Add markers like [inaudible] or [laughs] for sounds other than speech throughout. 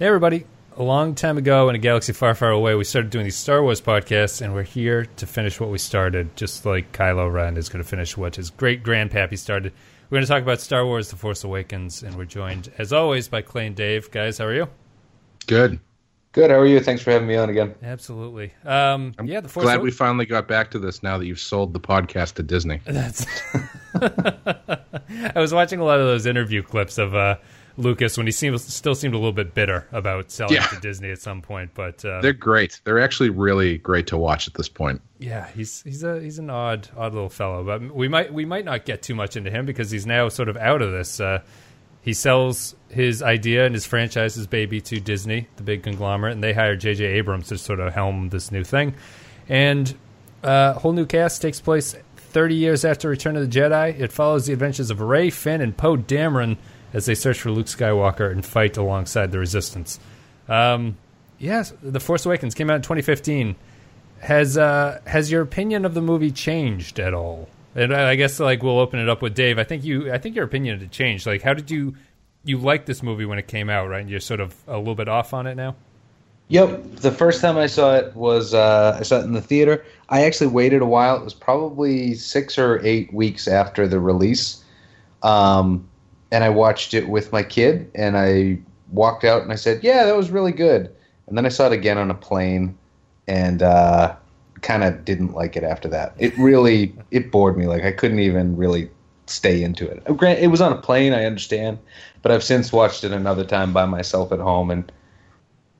Hey, everybody. A long time ago in a galaxy far, far away, we started doing these Star Wars podcasts, and we're here to finish what we started, just like Kylo Ren is going to finish what his great grandpappy started. We're going to talk about Star Wars The Force Awakens, and we're joined, as always, by Clay and Dave. Guys, how are you? Good. Good. How are you? Thanks for having me on again. Absolutely. Um, I'm yeah, The Force glad Awa- we finally got back to this now that you've sold the podcast to Disney. That's. [laughs] I was watching a lot of those interview clips of uh, Lucas when he seemed still seemed a little bit bitter about selling Yeah. to Disney at some point, but uh, They're great. They're actually really great to watch at this point. yeah, he's he's a he's an odd odd little fellow. But we might we might not get too much into him because he's now sort of out of this. Uh, he sells his idea and his franchise's baby to Disney, the big conglomerate, and they hire J.J. Abrams to sort of helm this new thing. And uh, whole new cast takes place 30 years after Return of the Jedi. It follows the adventures of Rey, Finn, and Poe Dameron as they search for Luke Skywalker and fight alongside the Resistance. Um, yes, The Force Awakens came out in 2015. Has uh, has your opinion of the movie changed at all? And I guess like we'll open it up with Dave. I think you I think your opinion had changed. Like, how did you you like this movie when it came out? Right, and you're sort of a little bit off on it now. Yep. The first time I saw it was uh, I saw it in the theater. I actually waited a while. It was probably six or eight weeks after the release, um, and I watched it with my kid. And I walked out and I said, "Yeah, that was really good." And then I saw it again on a plane, and uh, kind of didn't like it after that. It really it bored me. Like I couldn't even really stay into it. Grant, it was on a plane. I understand, but I've since watched it another time by myself at home and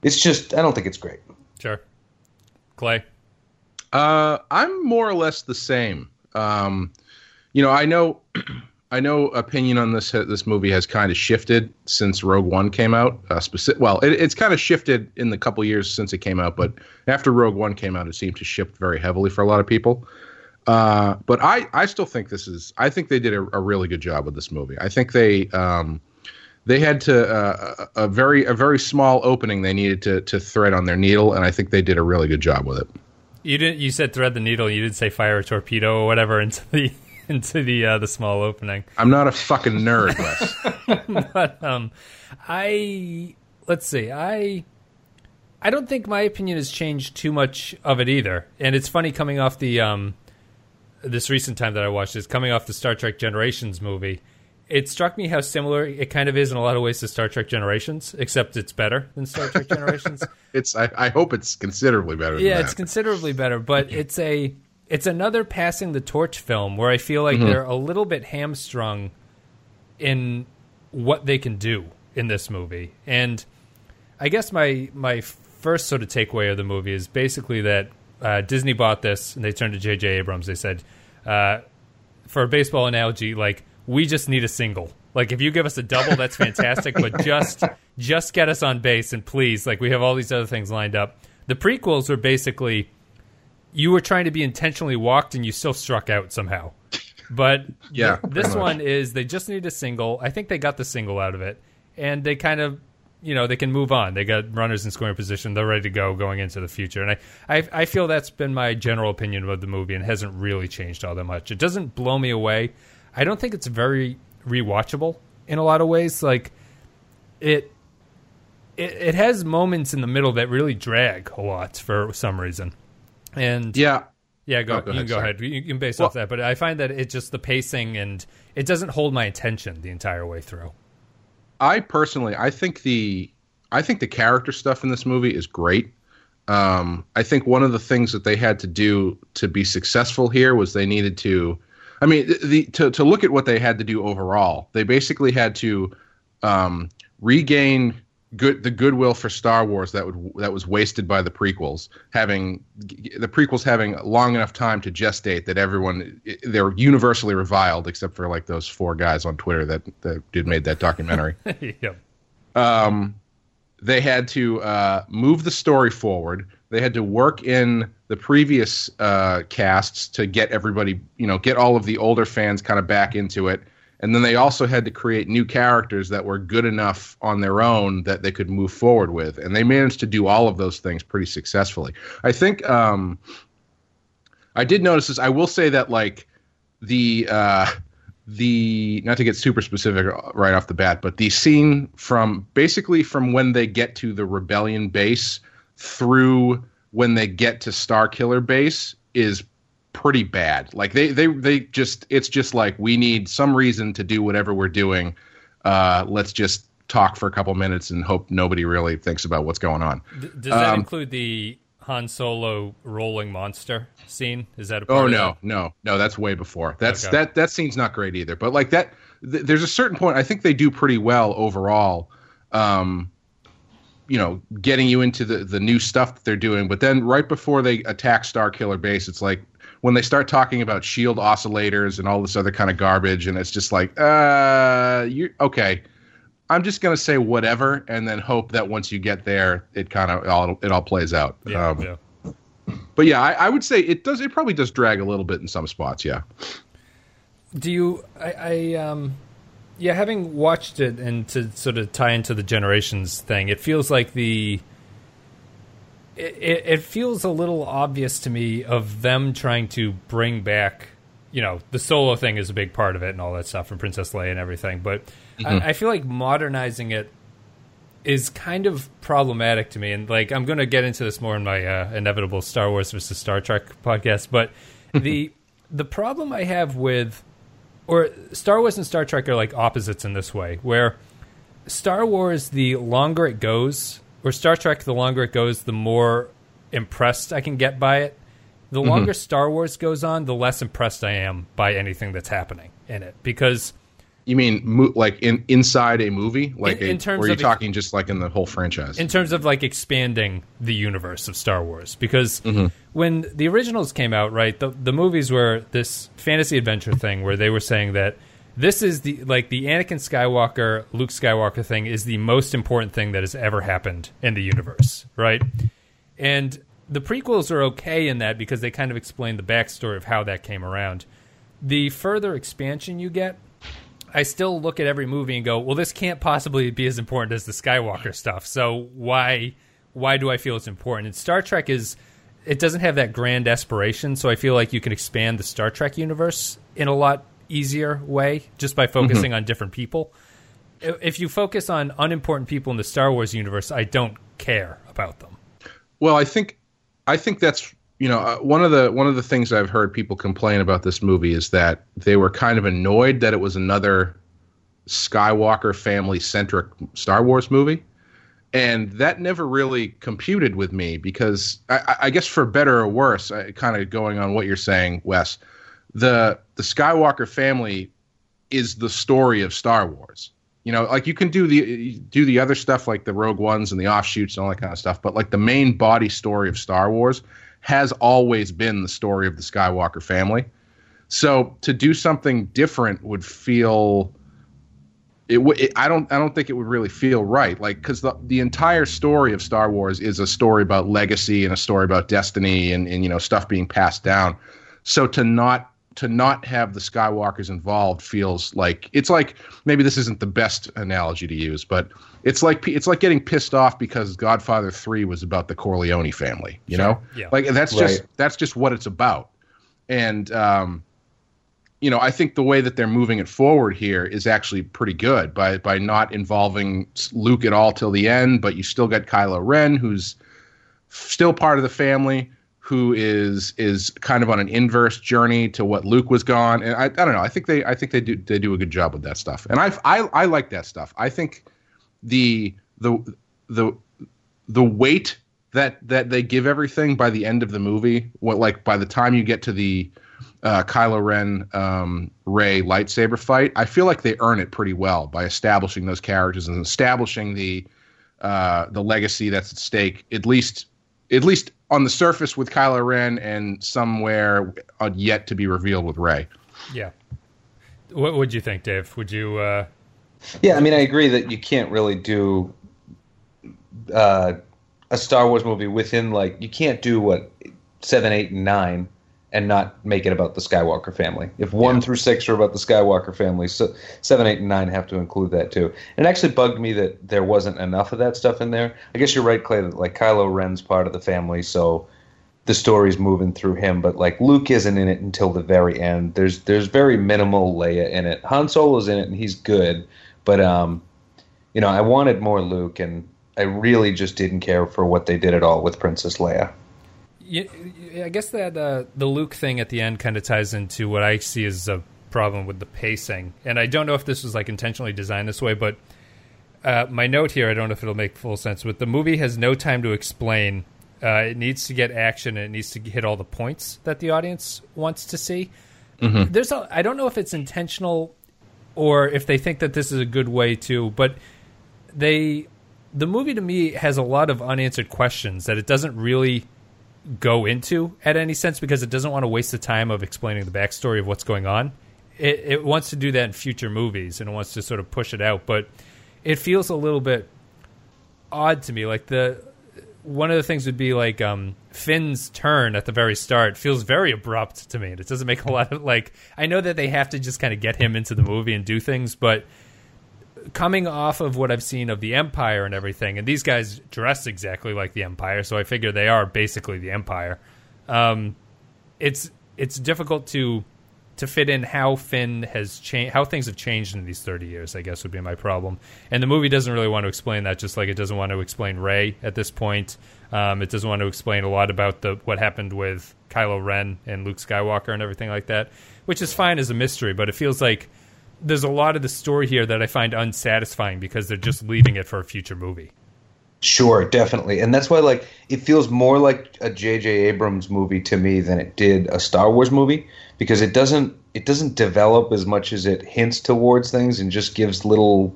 it's just I don't think it's great. Sure, Clay. Uh, I'm more or less the same. Um, you know, I know, [clears throat] I know. Opinion on this this movie has kind of shifted since Rogue One came out. Uh, specific, well, it, it's kind of shifted in the couple years since it came out, but after Rogue One came out, it seemed to shift very heavily for a lot of people. Uh, but I, I still think this is. I think they did a, a really good job with this movie. I think they, um, they had to uh, a a very a very small opening they needed to to thread on their needle, and I think they did a really good job with it. You didn't. You said thread the needle. You didn't say fire a torpedo or whatever into the [laughs] into the uh, the small opening. I'm not a fucking nerd, Wes. [laughs] but um, I let's see. I I don't think my opinion has changed too much of it either. And it's funny coming off the um this recent time that I watched is coming off the Star Trek Generations movie. It struck me how similar it kind of is in a lot of ways to Star Trek Generations, except it's better than Star Trek [laughs] Generations. It's I, I hope it's considerably better. Than yeah, that. it's considerably better, but [clears throat] it's a it's another passing the torch film where I feel Mm-hmm. like they're a little bit hamstrung in what they can do in this movie. And I guess my my first sort of takeaway of the movie is basically that uh, Disney bought this and they turned to J.J. Abrams. They said, uh, for a baseball analogy, like we just need a single. Like if you give us a double, that's [laughs] fantastic, but just just get us on base and please, like we have all these other things lined up. The prequels were basically you were trying to be intentionally walked and you still struck out somehow. But [laughs] Yeah, th- this one is they just need a single. I think they got the single out of it, and they kind of, you know, they can move on. They got runners in scoring position. They're ready to go going into the future, and I, I, I feel that's been my general opinion of the movie, and hasn't really changed all that much. It doesn't blow me away. I don't think it's very rewatchable in a lot of ways. Like it, it, it has moments in the middle that really drag a lot for some reason, and yeah. yeah, go, Oh, go you can ahead, go sorry. ahead. You can base Well- off that, but I find that it's just the pacing and it doesn't hold my attention the entire way through. I personally, I think the I think the character stuff in this movie is great. Um, I think one of the things that they had to do to be successful here was they needed to, I mean, the, the to to look at what they had to do overall. They basically had to um, regain good the goodwill for Star Wars that would that was wasted by the prequels, having the prequels having long enough time to gestate that everyone they're universally reviled, except for like those four guys on Twitter that that did made that documentary [laughs] yep. um, they had to uh, move the story forward. They had to work in the previous uh, casts to get everybody, you know, get all of the older fans kind of back into it. And then they also had to create new characters that were good enough on their own that they could move forward with. And they managed to do all of those things pretty successfully. I think um, I did notice this. I will say that, like, the. Uh, the not to get super specific right off the bat, but the scene from basically from when they get to the rebellion base through when they get to Starkiller base is pretty bad. Like they they they just it's just like we need some reason to do whatever we're doing. Uh, let's just talk for a couple minutes and hope nobody really thinks about what's going on. D- does that um, include the Han Solo rolling monster scene? Is that a oh no no no that's way before. That's okay. that that scene's not great either. But like that, th- there's a certain point I think they do pretty well overall. Um, you know, getting you into the the new stuff that they're doing. But then right before they attack Starkiller Base, it's like when they start talking about shield oscillators and all this other kind of garbage, and it's just like, uh, you okay. I'm just gonna say whatever, and then hope that once you get there, it kind of all it all plays out. Yeah, um, yeah. But yeah, I, I, would say it does. It probably does drag a little bit in some spots. Yeah. Do you? I, I um, yeah. Having watched it and to sort of tie into the generations thing, it feels like the. It, it, feels a little obvious to me of them trying to bring back, you know, the solo thing is a big part of it and all that stuff, from Princess Leia and everything, but Mm-hmm. I, I feel like modernizing it is kind of problematic to me. And like, I'm going to get into this more in my uh, inevitable Star Wars versus Star Trek podcast. But [laughs] the the problem I have with, or Star Wars and Star Trek are like opposites in this way, where Star Wars, the longer it goes, or Star Trek, the longer it goes, the more impressed I can get by it. The mm-hmm. longer Star Wars goes on, the less impressed I am by anything that's happening in it because you mean mo- like in inside a movie, like in, a, in terms or are you talking just like in the whole franchise? In terms of like expanding the universe of Star Wars, because mm-hmm. when the originals came out, right, the the movies were this fantasy adventure thing where they were saying that this is the like the Anakin Skywalker, Luke Skywalker thing is the most important thing that has ever happened in the universe, right? And the prequels are okay in that because they kind of explain the backstory of how that came around. The further expansion you get, I still look at every movie and go, well, this can't possibly be as important as the Skywalker stuff. So why why do I feel it's important? And Star Trek is it doesn't have that grand aspiration, so I feel like you can expand the Star Trek universe in a lot easier way just by focusing mm-hmm. on different people. If you focus on unimportant people in the Star Wars universe, I don't care about them. Well, I think I think that's you know, uh, one of the one of the things I've heard people complain about this movie is that they were kind of annoyed that it was another Skywalker family centric Star Wars movie, and that never really computed with me because I, I guess for better or worse, kind of going on what you're saying, Wes, the the Skywalker family is the story of Star Wars. You know, like you can do the do the other stuff like the Rogue Ones and the offshoots and all that kind of stuff, but like the main body story of Star Wars has always been the story of the Skywalker family. So to do something different would feel it, it, I don't I don't think it would really feel right like cuz the the entire story of Star Wars is a story about legacy and a story about destiny and and you know stuff being passed down. So to not to not have the Skywalkers involved feels like it's like maybe this isn't the best analogy to use, but it's like it's like getting pissed off because Godfather Three was about the Corleone family. You sure. know, yeah. like that's right. just that's just what it's about. And um, you know, I think the way that they're moving it forward here is actually pretty good by by not involving Luke at all till the end, but you still got Kylo Ren, who's still part of the family who is is kind of on an inverse journey to what Luke was gone. And I, I don't know. I think they I think they do they do a good job with that stuff. And I I I like that stuff. I think the the the the weight that that they give everything by the end of the movie, what like by the time you get to the uh, Kylo Ren um, Rey lightsaber fight, I feel like they earn it pretty well by establishing those characters and establishing the uh, the legacy that's at stake. At least at least on the surface with Kylo Ren and somewhere yet to be revealed with Rey. Yeah. What would you think, Dave? Would you? Uh... Yeah, I mean, I agree that you can't really do uh, a Star Wars movie within like you can't do what seven, eight, and nine and not make it about the Skywalker family. If one yeah. through six are about the Skywalker family, so seven, eight, and nine have to include that too. And it actually bugged me that there wasn't enough of that stuff in there. I guess you're right, Clay. That like Kylo Ren's part of the family, so the story's moving through him, but like Luke isn't in it until the very end. There's there's very minimal Leia in it. Han Solo's in it and he's good, but um, you know, I wanted more Luke, and I really just didn't care for what they did at all with Princess Leia. You, I guess that uh, the Luke thing at the end kind of ties into what I see as a problem with the pacing, and I don't know if this was like intentionally designed this way, but uh, my note here, I don't know if it'll make full sense, but the movie has no time to explain. Uh, it needs to get action and it needs to hit all the points that the audience wants to see. Mm-hmm. There's a, I don't know if it's intentional or if they think that this is a good way to, but they the movie to me has a lot of unanswered questions that it doesn't really go into at any sense because it doesn't want to waste the time of explaining the backstory of what's going on. It, it wants to do that in future movies and it wants to sort of push it out, but it feels a little bit odd to me. Like the one of the things would be like um, Finn's turn at the very start feels very abrupt to me. It doesn't make a lot of like. I know that they have to just kind of get him into the movie and do things, but coming off of what I've seen of the Empire and everything, and these guys dress exactly like the Empire, so I figure they are basically the Empire. Um, it's it's difficult to to fit in how Finn has changed, how things have changed in these 30 years, I guess would be my problem. And the movie doesn't really want to explain that, just like it doesn't want to explain Rey at this point. Um, it doesn't want to explain a lot about the what happened with Kylo Ren and Luke Skywalker and everything like that, which is fine as a mystery, but it feels like there's a lot of the story here that I find unsatisfying because they're just leaving it for a future movie. Sure, definitely. And that's why like it feels more like a JJ Abrams movie to me than it did a Star Wars movie because it doesn't it doesn't develop as much as it hints towards things and just gives little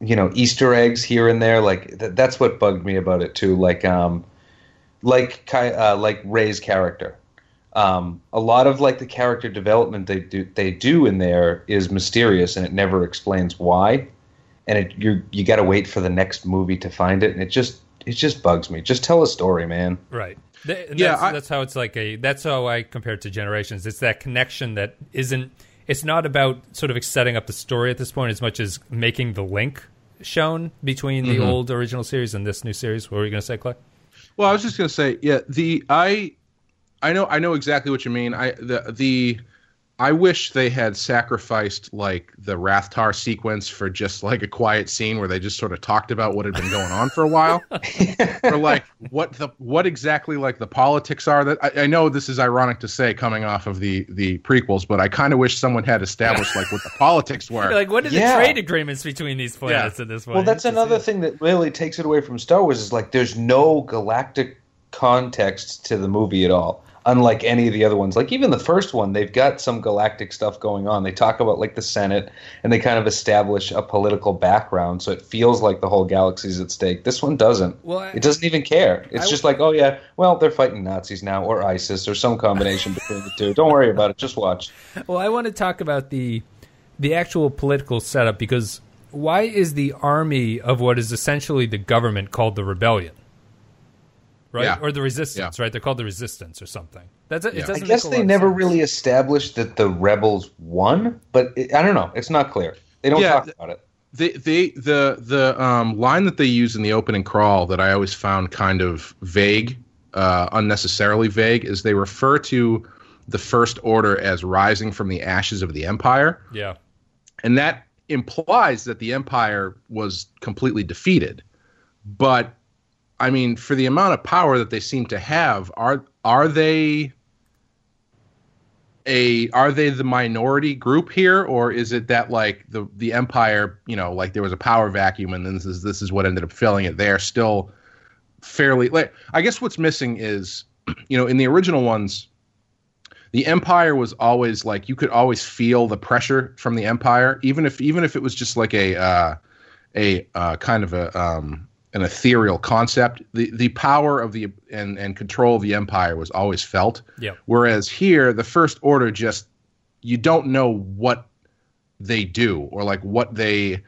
you know Easter eggs here and there like th- that's what bugged me about it too like um like uh, like Rey's character um, a lot of like the character development they do they do in there is mysterious and it never explains why and it you you got to wait for the next movie to find it, and it just it just bugs me. Just tell a story, man. Right. Th- yeah, that's, I, that's how it's like a. That's how I compare it to Generations. It's that connection that isn't. It's not about sort of setting up the story at this point as much as making the link shown between the mm-hmm. old original series and this new series. What were you going to say, Clay? Well, I was just going to say, yeah, the I, I know, I know exactly what you mean. I the the I wish they had sacrificed like the Rathtar sequence for just like a quiet scene where they just sort of talked about what had been going on for a while, [laughs] or like what the what exactly like the politics are. That I, I know this is ironic to say coming off of the the prequels, but I kind of wish someone had established like what the politics were. like what are the yeah. trade agreements between these planets yeah. at this point? Well, that's another thing that really takes it away from Star Wars is like there's no galactic context to the movie at all unlike any of the other ones. Like even the first one, they've got some galactic stuff going on. They talk about like the Senate and they kind of establish a political background, so it feels like the whole galaxy's at stake. This one doesn't. Well, I, it doesn't even care. It's I, just like, oh yeah, well they're fighting Nazis now or ISIS or some combination [laughs] between the two. Don't worry about it. Just watch. Well, I want to talk about the the actual political setup because why is the army of what is essentially the government called the rebellion? Right? Yeah. Or the resistance, yeah. right? They're called the resistance or something. That's it. Yeah. I guess they never sense. really established that the rebels won, but it, I don't know. It's not clear. They don't talk about it. They, they the the um, line that they use in the opening crawl that I always found kind of vague, uh, unnecessarily vague, is they refer to the First Order as rising from the ashes of the Empire. Yeah, and that implies that the Empire was completely defeated, but I mean, for the amount of power that they seem to have, are are they a are they the minority group here, or is it that like the the empire, you know, like there was a power vacuum and then this is this is what ended up filling it? They're still fairly like I guess what's missing is, [clears throat] you know, in the original ones, the empire was always like you could always feel the pressure from the empire, even if even if it was just like a uh, a uh, kind of a um, an ethereal concept. The the power of the and and control of the empire was always felt. Yeah. Whereas here, the first order just you don't know what they do or like what they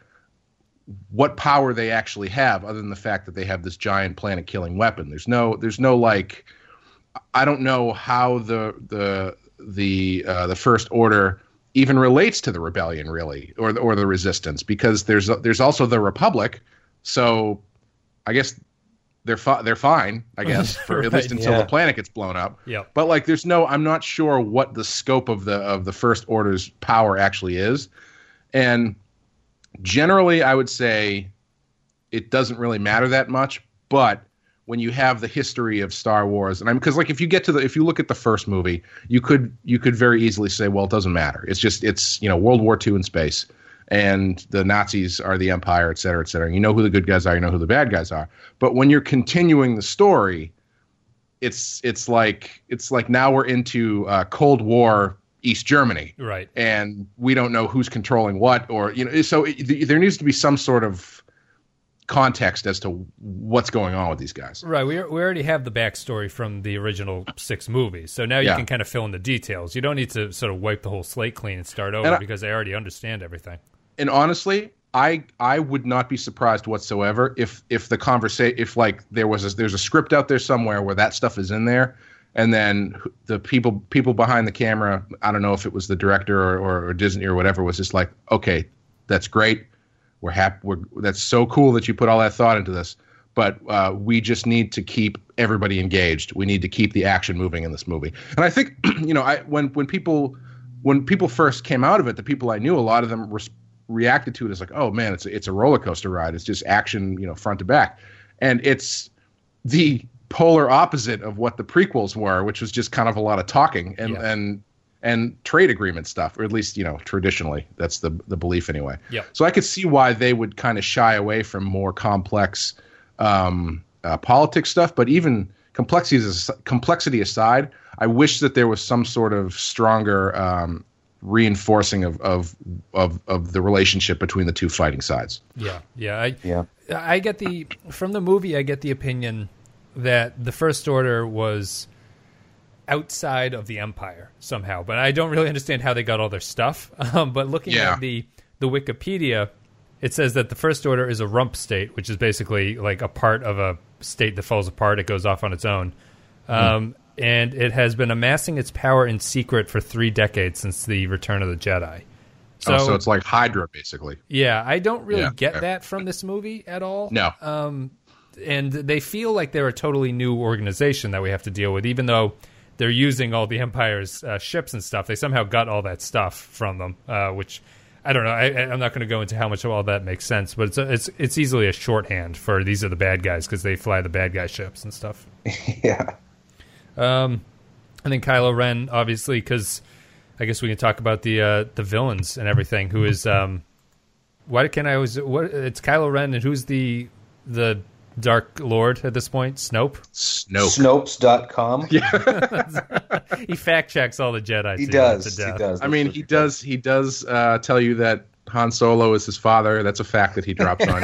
what power they actually have other than the fact that they have this giant planet killing weapon. There's no there's no like I don't know how the the the uh, the first order even relates to the rebellion really or the, or the resistance because there's there's also the republic so I guess they're fi- they're fine, I [laughs] guess, for at least until yeah. the planet gets blown up. Yep. But like, there's no. I'm not sure what the scope of the of the First Order's power actually is, and generally, I would say it doesn't really matter that much. But when you have the history of Star Wars, and I'm because like if you get to the if you look at the first movie, you could you could very easily say, well, it doesn't matter. It's just it's you know World War II in space, and the Nazis are the Empire, et cetera, et cetera. You know who the good guys are, you know who the bad guys are. But when you're continuing the story, it's it's like it's like now we're into uh, Cold War East Germany Right. and we don't know who's controlling what or you know so it, th- there needs to be some sort of context as to what's going on with these guys Right. We, we already have the backstory from the original six movies. So now you Yeah. can kind of fill in the details. You don't need to sort of wipe the whole slate clean and start over I- because they already understand everything. And honestly i i would not be surprised whatsoever if if the conversation if like there was a, there's a script out there somewhere where that stuff is in there and then the people people behind the camera i don't know if it was the director or, or, or disney or whatever was just like okay that's great. We're happy we're that's so cool that you put all that thought into this but uh, we just need to keep everybody engaged. We need to keep the action moving in this movie. And i think [clears throat] you know i when when people when people first came out of it the people i knew a lot of them res- reacted to it as like oh man it's a, it's a roller coaster ride it's just action you know front to back and it's the polar opposite of what the prequels were which was just kind of a lot of talking and Yeah. and and trade agreement stuff or at least you know traditionally that's the the belief anyway Yep. so i could see why they would kind of shy away from more complex um, uh, politics stuff but even complexity as- complexity aside i wish that there was some sort of stronger um, reinforcing of, of of of the relationship between the two fighting sides Yeah. Yeah. I, Yeah. I get the from the movie. I get the opinion that the First Order was outside of the Empire somehow, but I don't really understand how they got all their stuff. [laughs] Um, but looking Yeah. at the the Wikipedia, it says that the First Order is a rump state, which is basically like a part of a state that falls apart. It goes off on its own. Um, And it has been amassing its power in secret for three decades since the Return of the Jedi. So, oh, so it's like hydra basically yeah, I don't really Yeah, get okay. that from this movie at all. no Um, and they feel like they're a totally new organization that we have to deal with, even though they're using all the Empire's uh, ships and stuff. They somehow got all that stuff from them, uh, which I don't know. I, I- I'm not going to go into how much of all that makes sense, but it's a, it's it's easily a shorthand for these are the bad guys because they fly the bad guy ships and stuff. [laughs] yeah. Um, and then Kylo Ren, obviously, because I guess we can talk about the uh, the villains and everything. Who is um, why can't I always what? It's Kylo Ren, and who's the the Dark Lord at this point? Snope. Snoke. Snopes.com. [laughs] He fact checks all the Jedi. He does. He death. does. I mean, he does. He does uh, tell you that Han Solo is his father. That's a fact that he drops on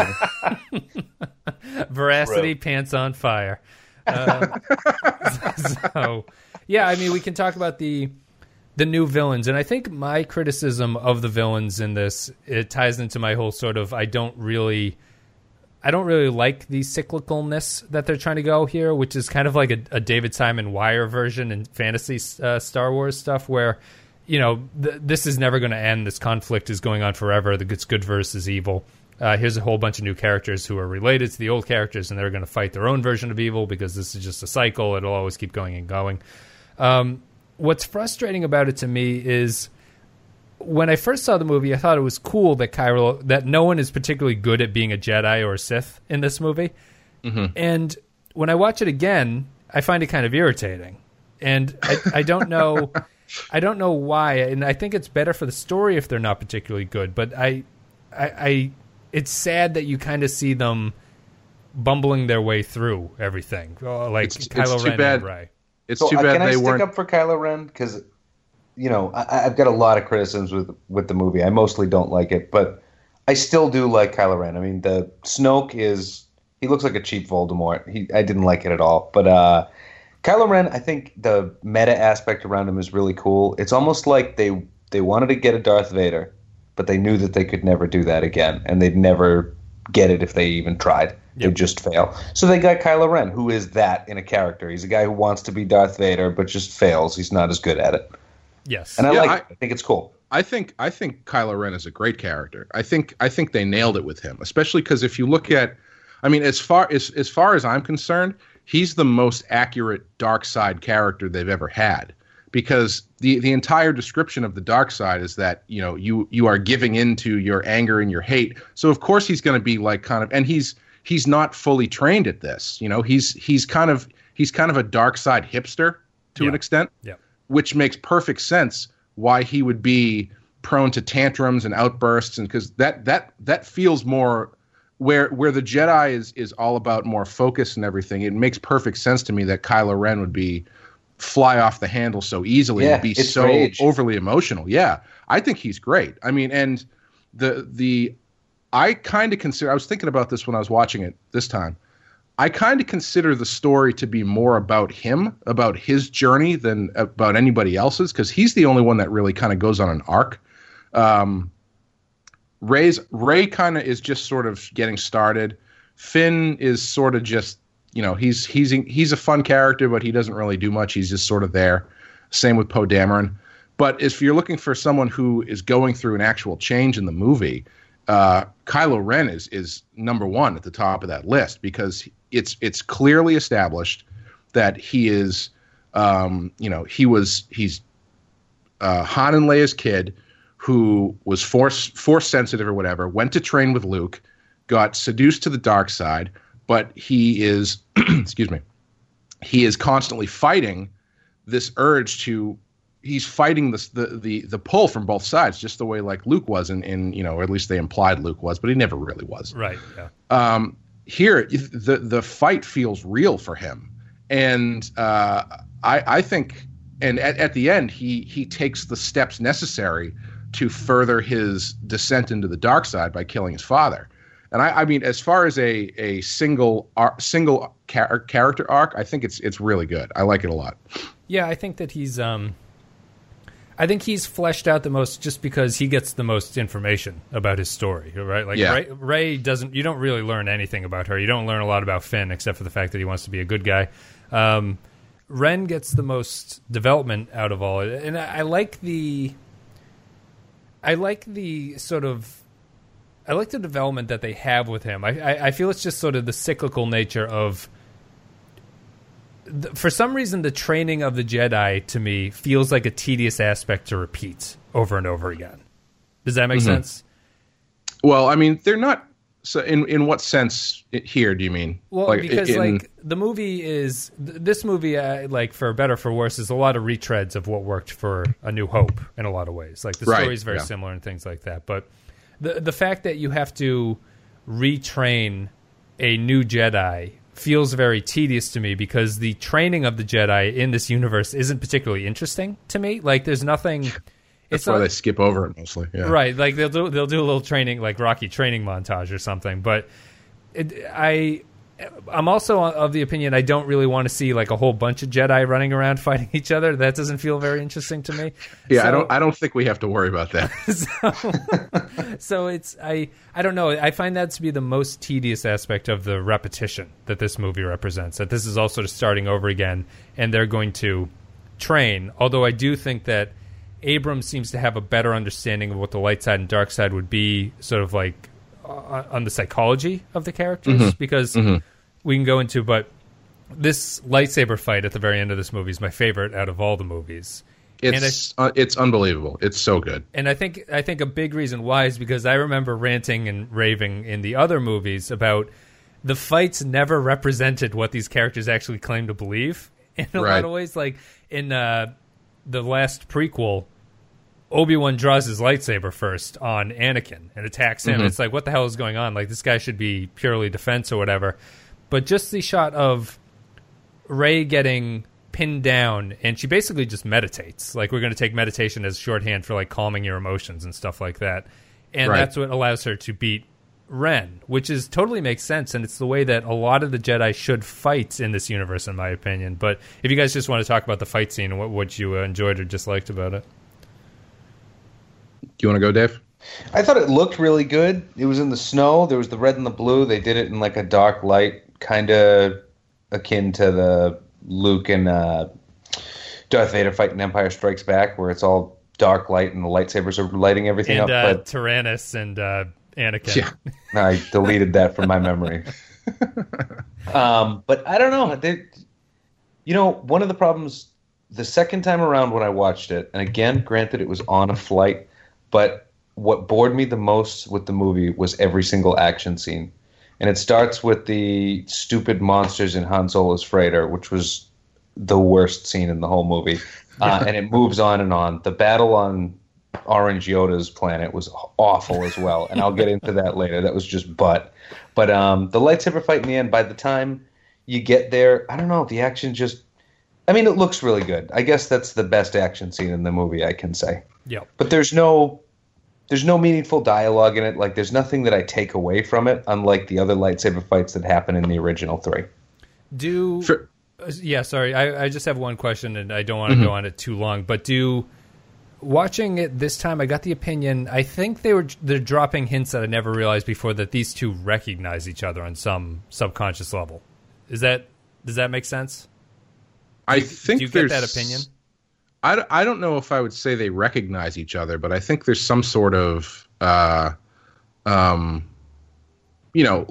you. [laughs] Veracity Bro. pants on fire. Uh, [laughs] [laughs] so, yeah, I mean, we can talk about the the new villains, and I think my criticism of the villains in this it ties into my whole sort of I don't really. I don't really like the cyclicalness that they're trying to go here, which is kind of like a, a David Simon Wire version in fantasy uh, Star Wars stuff, where you know th- this is never going to end. This conflict is going on forever. The it's good versus evil. Uh, here's a whole bunch of new characters who are related to the old characters, and they're going to fight their own version of evil because this is just a cycle. It'll always keep going and going. Um, what's frustrating about it to me is when I first saw the movie, I thought it was cool that Kylo that no one is particularly good at being a Jedi or a Sith in this movie. And when I watch it again, I find it kind of irritating, and I, I don't know, I don't know why. And I think it's better for the story if they're not particularly good. But I, I, I it's sad that you kind of see them bumbling their way through everything, Uh, like It's- it's Kylo too Ren bad. and Rey. It's So too uh, bad can I they stick weren't. up for Kylo Ren because you know I, I've got a lot of criticisms with with the movie. I mostly don't like it, but I still do like Kylo Ren. I mean, the Snoke is he looks like a cheap Voldemort. He I didn't like it at all, but uh, Kylo Ren, I think the meta aspect around him is really cool. It's almost like they they wanted to get a Darth Vader, but they knew that they could never do that again, and they'd never get it if they even tried. Yep. They'd just fail. So they got Kylo Ren, who is that in a character. He's a guy who wants to be Darth Vader, but just fails. He's not as good at it. Yes, And I Yeah, like I- it. I think it's cool. I think I think Kylo Ren is a great character. I think I think they nailed it with him, especially because if you look at, I mean, as far as as far as I'm concerned, he's the most accurate dark side character they've ever had because the the entire description of the dark side is that you know you you are giving into your anger and your hate so of course he's going to be like kind of and he's he's not fully trained at this you know he's he's kind of he's kind of a dark side hipster to Yeah. an extent Yeah. which makes perfect sense why he would be prone to tantrums and outbursts and because that that that feels more where where the Jedi is is all about more focus and everything. It makes perfect sense to me that Kylo Ren would be fly off the handle so easily Yeah, and be so rage. overly emotional. Yeah, I think he's great. I mean, and the the I kind of consider. I was thinking about this when I was watching it this time. I kind of consider the story to be more about him, about his journey, than about anybody else's, because he's the only one that really kind of goes on an arc. Um, Rey's Rey kind of is just sort of getting started. Finn is sort of just, you know, he's he's he's a fun character, but he doesn't really do much. He's just sort of there. Same with Poe Dameron. But if you're looking for someone who is going through an actual change in the movie, uh, Kylo Ren is is number one at the top of that list because it's it's clearly established that he is, um, you know, he was he's uh, Han and Leia's kid who was force force sensitive or whatever, went to train with Luke, got seduced to the dark side, but he is [clears throat] excuse me, he is constantly fighting this urge to he's fighting this the the the pull from both sides, just the way like Luke was in, in you know, or at least they implied Luke was, but he never really was Right. Yeah. um, here the the fight feels real for him, and uh, I I think and at, at the end he he takes the steps necessary to further his descent into the dark side by killing his father. And I, I mean, as far as a a single ar- single char- character arc, I think it's it's really good. I like it a lot. Yeah, I think that he's um I think he's fleshed out the most just because he gets the most information about his story, right? Like Yeah. Rey, Rey doesn't you don't really learn anything about her. You don't learn a lot about Finn except for the fact that he wants to be a good guy. Um Ren gets the most development out of all it. And I, I like the I like the sort of I like the development that they have with him. I, I, I feel it's just sort of the cyclical nature of th- for some reason the training of the Jedi to me feels like a tedious aspect to repeat over and over again. Does that make Mm-hmm. sense? Well, I mean, they're not. So, in in what sense here do you mean? Well, Like, because in- like the movie is th- this movie, uh, like for better or for worse, is a lot of retreads of what worked for A New Hope in a lot of ways. Like the Right, story is very yeah. similar and things like that. But the the fact that you have to retrain a new Jedi feels very tedious to me because the training of the Jedi in this universe isn't particularly interesting to me. Like there's nothing. that's it's why not, they skip over it mostly. Yeah. Right, like they'll do they'll do a little training, like Rocky training montage or something. But it, I, I'm also of the opinion I don't really want to see like a whole bunch of Jedi running around [laughs] fighting each other. That doesn't feel very interesting to me. Yeah, I don't. I don't think we have to worry about that. [laughs] so, [laughs] so it's I I don't know. I find that to be the most tedious aspect of the repetition that this movie represents. That this is all sort of starting over again, and they're going to train. Although I do think that Abrams seems to have a better understanding of what the light side and dark side would be, sort of like uh, uh on the psychology of the characters, mm-hmm. because mm-hmm. We can go into. But this lightsaber fight at the very end of this movie is my favorite out of all the movies. And I- It's uh, it's unbelievable. It's so good. and I think I think a big reason why is because I remember ranting and raving in the other movies about the fights never represented what these characters actually claim to believe [laughs] in a lot of ways. Like in uh, the last prequel, Obi Wan draws his lightsaber first on Anakin and attacks him. It's like what the hell is going on? Like this guy should be purely defense or whatever. But just the shot of Rey getting pinned down and she basically just meditates. Like we're going to take meditation as shorthand for like calming your emotions and stuff like that. And Right. that's what allows her to beat Ren, which is totally makes sense and it's the way that a lot of the Jedi should fight in this universe in my opinion. But if you guys just want to talk about the fight scene and what what you uh, enjoyed or disliked about it. Do you want to go, Dave? I thought it looked really good. It was in the snow. There was the red and the blue. They did it in like a dark light, kind of akin to the Luke and uh, Darth Vader fight in Empire Strikes Back, where it's all dark light and the lightsabers are lighting everything And up. uh, But Tyranus and uh, Anakin. Yeah. I deleted that from my memory. [laughs] um, but I don't know. They, you know, one of the problems the second time around when I watched it, and again, granted, it was on a flight, but what bored me the most with the movie was every single action scene. And it starts with the stupid monsters in Han Solo's freighter, which was the worst scene in the whole movie. Uh, and it moves on and on. The battle on Orange Yoda's planet was awful as well, and I'll get into that later. That was just butt. But um, the lightsaber fight in the end, by the time you get there, I don't know. The action just, I mean, it looks really good. I guess that's the best action scene in the movie, I can say. Yeah. But there's no, there's no meaningful dialogue in it. Like, there's nothing that I take away from it, unlike the other lightsaber fights that happen in the original three. Do For- uh, yeah, sorry. I, I just have one question, and I don't want to Mm-hmm. go on it too long. But do watching it this time, I got the opinion. I think they were they're dropping hints that I never realized before that these two recognize each other on some subconscious level. Is that does that make sense? I think do you get there's that opinion? I, I don't know if I would say they recognize each other, but I think there's some sort of, uh, um, you know,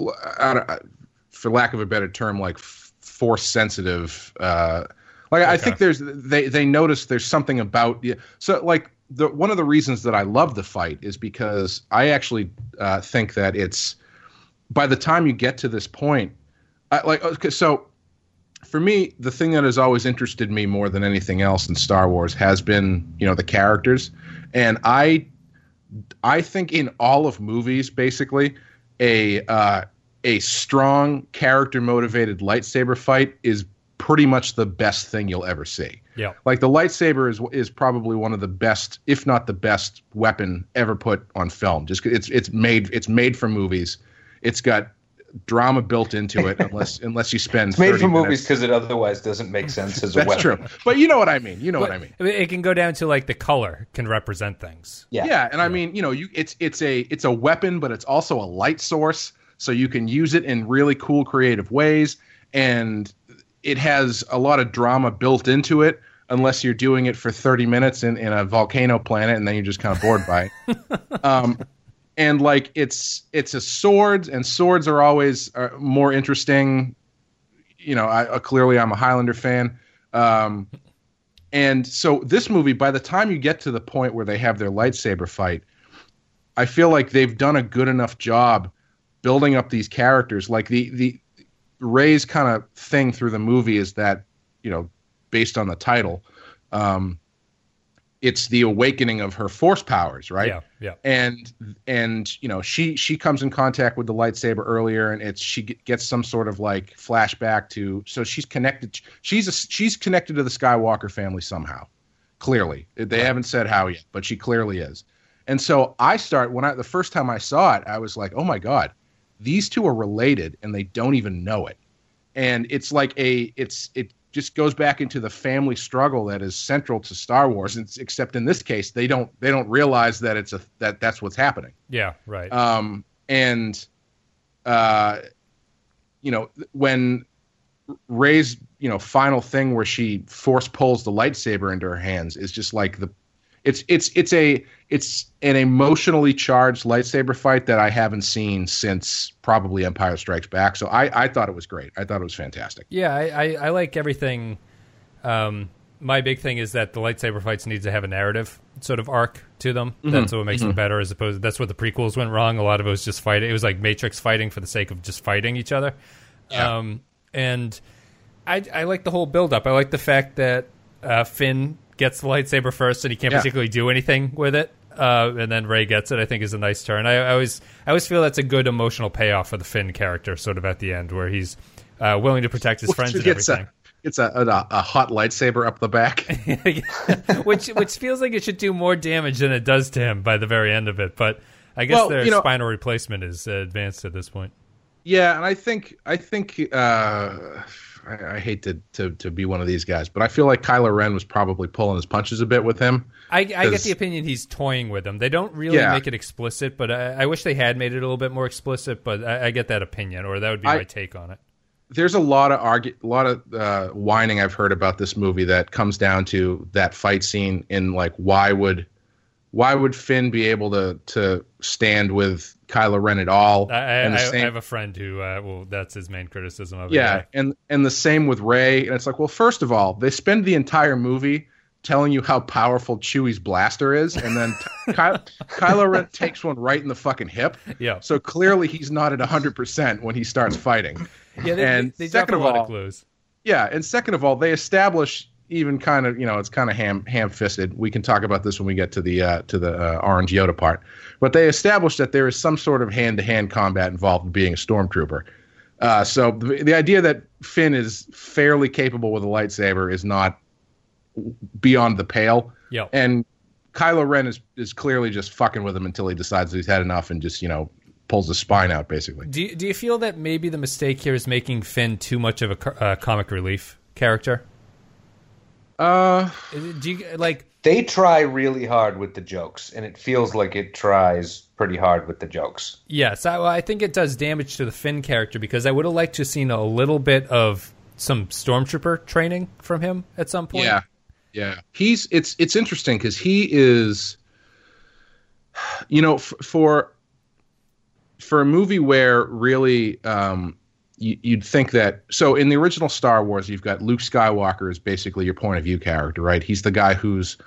for lack of a better term, like force sensitive. Uh, like I think there's they they notice there's something about yeah. So like the one of the reasons that I love the fight is because I actually uh, think that it's by the time you get to this point, I, like okay, so for me, the thing that has always interested me more than anything else in Star Wars has been, you know, the characters. And I I think in all of movies, basically, a uh, a strong character motivated lightsaber fight is pretty much the best thing you'll ever see. Yeah. Like the lightsaber is is probably one of the best, if not the best, weapon ever put on film. Just it's it's made it's made for movies. It's got drama built into it, unless unless you spend. It's made 30 for minutes- movies because it otherwise doesn't make [laughs] sense as a That's weapon. true, but you know what I mean. You know what I mean. It can go down to like the color can represent things. Yeah. Yeah, and I mean, you know, you it's it's a it's a weapon, but it's also a light source, so you can use it in really cool, creative ways, and it has a lot of drama built into it. Unless you're doing it for 30 minutes in, in a volcano planet, and then you're just kind of bored by it. [laughs] Um, and like it's it's a sword, and swords are always uh, more interesting. You know, I, uh, clearly I'm a Highlander fan. Um, and so this movie, by the time you get to the point where they have their lightsaber fight, I feel like they've done a good enough job building up these characters. Like the the Rey's kind of thing through the movie is that you know, based on the title, um, it's the awakening of her force powers, right? Yeah, yeah. and and you know she she comes in contact with the lightsaber earlier and it's she gets some sort of like flashback to so she's connected she's a, she's connected to the skywalker family somehow clearly they haven't said how yet but she clearly is and so i start when i the first time i saw it i was like oh my god these two are related and they don't even know it and it's like a it's it just goes back into the family struggle that is central to Star Wars. Except in this case, they don't they don't realize that it's a that that's what's happening. Yeah, right. Um, and uh, you know when Rey's you know final thing where she force pulls the lightsaber into her hands is just like the it's it's it's a it's an emotionally charged lightsaber fight that I haven't seen since probably Empire Strikes Back. So I I thought it was great. I thought it was fantastic. Yeah, I, I, I like everything. Um, my big thing is that the lightsaber fights need to have a narrative sort of arc to them. That's what makes them better. As opposed, To, that's what the prequels went wrong. A lot of it was just fighting. It was like Matrix fighting for the sake of just fighting each other. Yeah. Um, and I, I like the whole build up. I like the fact that uh, Finn gets the lightsaber first, and he can't Yeah. particularly do anything with it. Uh, and then Rey gets it. I think is a nice turn. I, I always I always feel that's a good emotional payoff for the Finn character, sort of at the end, where he's uh, willing to protect his friends and everything. a it's a, a a hot lightsaber up the back. [laughs] which which feels like it should do more damage than it does to him by the very end of it. But I guess Well, their you know- spinal replacement is advanced at this point. Yeah, and I think I think uh, I, I hate to, to to be one of these guys, but I feel like Kylo Ren was probably pulling his punches a bit with him. I, I get the opinion he's toying with him. They don't really Yeah. make it explicit, but I, I wish they had made it a little bit more explicit. But I, I get that opinion, or that would be my take on it. There's a lot of argu- a lot of uh, whining I've heard about this movie that comes down to that fight scene in like why would why would Finn be able to to stand with Kylo Ren at all? I, I, and the I, I have a friend who, uh, well, that's his main criticism of it. yeah, and and the same with Rey. And it's like, well, first of all, they spend the entire movie telling you how powerful Chewie's blaster is, and then Ky- [laughs] Kylo Ren takes one right in the fucking hip. yeah, So clearly, he's not at hundred percent when he starts fighting. yeah. They, and they, they drop a second of lot all- of clues. Yeah, and second of all, they establish even kind of you know it's kind of ham ham fisted. We can talk about this when we get to the uh, to the uh, orange Yoda part, but they establish that there is some sort of hand to hand combat involved in being a stormtrooper. Uh, so the, the idea that Finn is fairly capable with a lightsaber is not beyond the pale, Yeah, and Kylo Ren is is clearly just fucking with him until he decides that he's had enough and just you know pulls his spine out basically. Do you, do you feel that maybe the mistake here is making Finn too much of a uh, comic relief character? Uh, Do you like? They try really hard with the jokes, and it feels like it tries pretty hard with the jokes. Yes, I, I think it does damage to the Finn character because I would have liked to have seen a little bit of some stormtrooper training from him at some point. Yeah, yeah. He's it's it's interesting because he is, you know, f- for for a movie where really um, you, you'd think that. So in the original Star Wars, you've got Luke Skywalker is basically your point of view character, right? He's the guy who's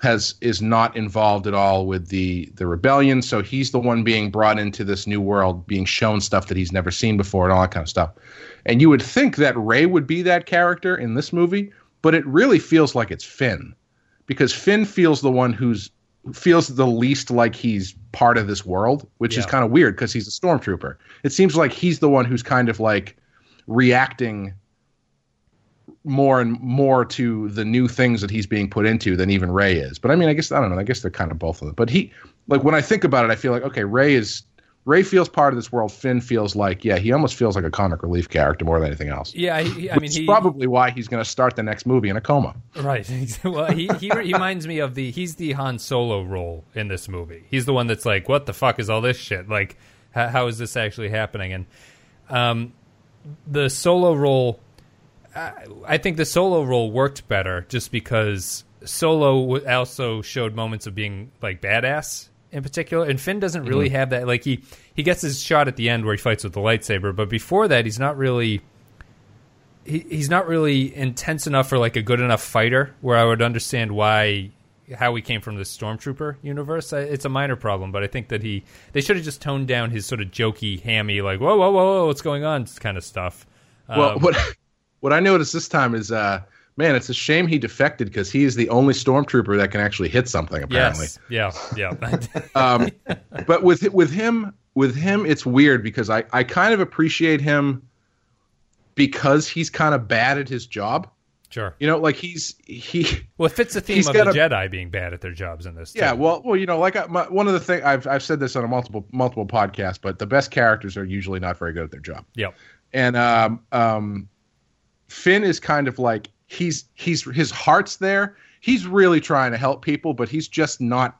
has is not involved at all with the the rebellion so he's the one being brought into this new world being shown stuff that he's never seen before and all that kind of stuff and you would think that Rey would be that character in this movie but it really feels like it's finn because finn feels the one who's feels the least like he's part of this world which is kind of weird because he's a stormtrooper it seems like he's the one who's kind of like reacting more and more to the new things that he's being put into than even Rey is. But I mean, I guess I don't know. I guess they're kind of both of them. But he, like, when I think about it, I feel like okay, Rey is Rey feels part of this world. Finn feels like yeah, he almost feels like a comic relief character more than anything else. Yeah, he, he- I mean, he probably why he's going to start the next movie in a coma. right. [laughs] well, he he reminds me of the he's the Han Solo role in this movie. He's the one that's like, what the fuck is all this shit? Like, how, how is this actually happening? And um, the solo role, I, I think the solo role worked better just because Solo also showed moments of being like badass in particular, and Finn doesn't really have that. Like he he gets his shot at the end where he fights with the lightsaber, but before that, he's not really he, he's not really intense enough or like a good enough fighter where I would understand why how he came from the stormtrooper universe. I, it's a minor problem, but I think that he they should have just toned down his sort of jokey, hammy, like whoa, whoa, whoa, whoa what's going on kind of stuff. Well, Um, what [laughs] what I noticed this time is, uh, man, it's a shame he defected because he is the only stormtrooper that can actually hit something. Apparently, yes, yeah, yeah. [laughs] um, but with with him with him it's weird because I I kind of appreciate him because he's kind of bad at his job. sure. You know, like he's he. [laughs] Well, it fits the theme of the a- Jedi being bad at their jobs in this. Too. Yeah, well, well, you know, like I, my, one of the things I've I've said this on a multiple multiple podcasts, but the best characters are usually not very good at their job. Yep. and um, um, Finn is kind of like he's he's his heart's there. He's really trying to help people, but he's just not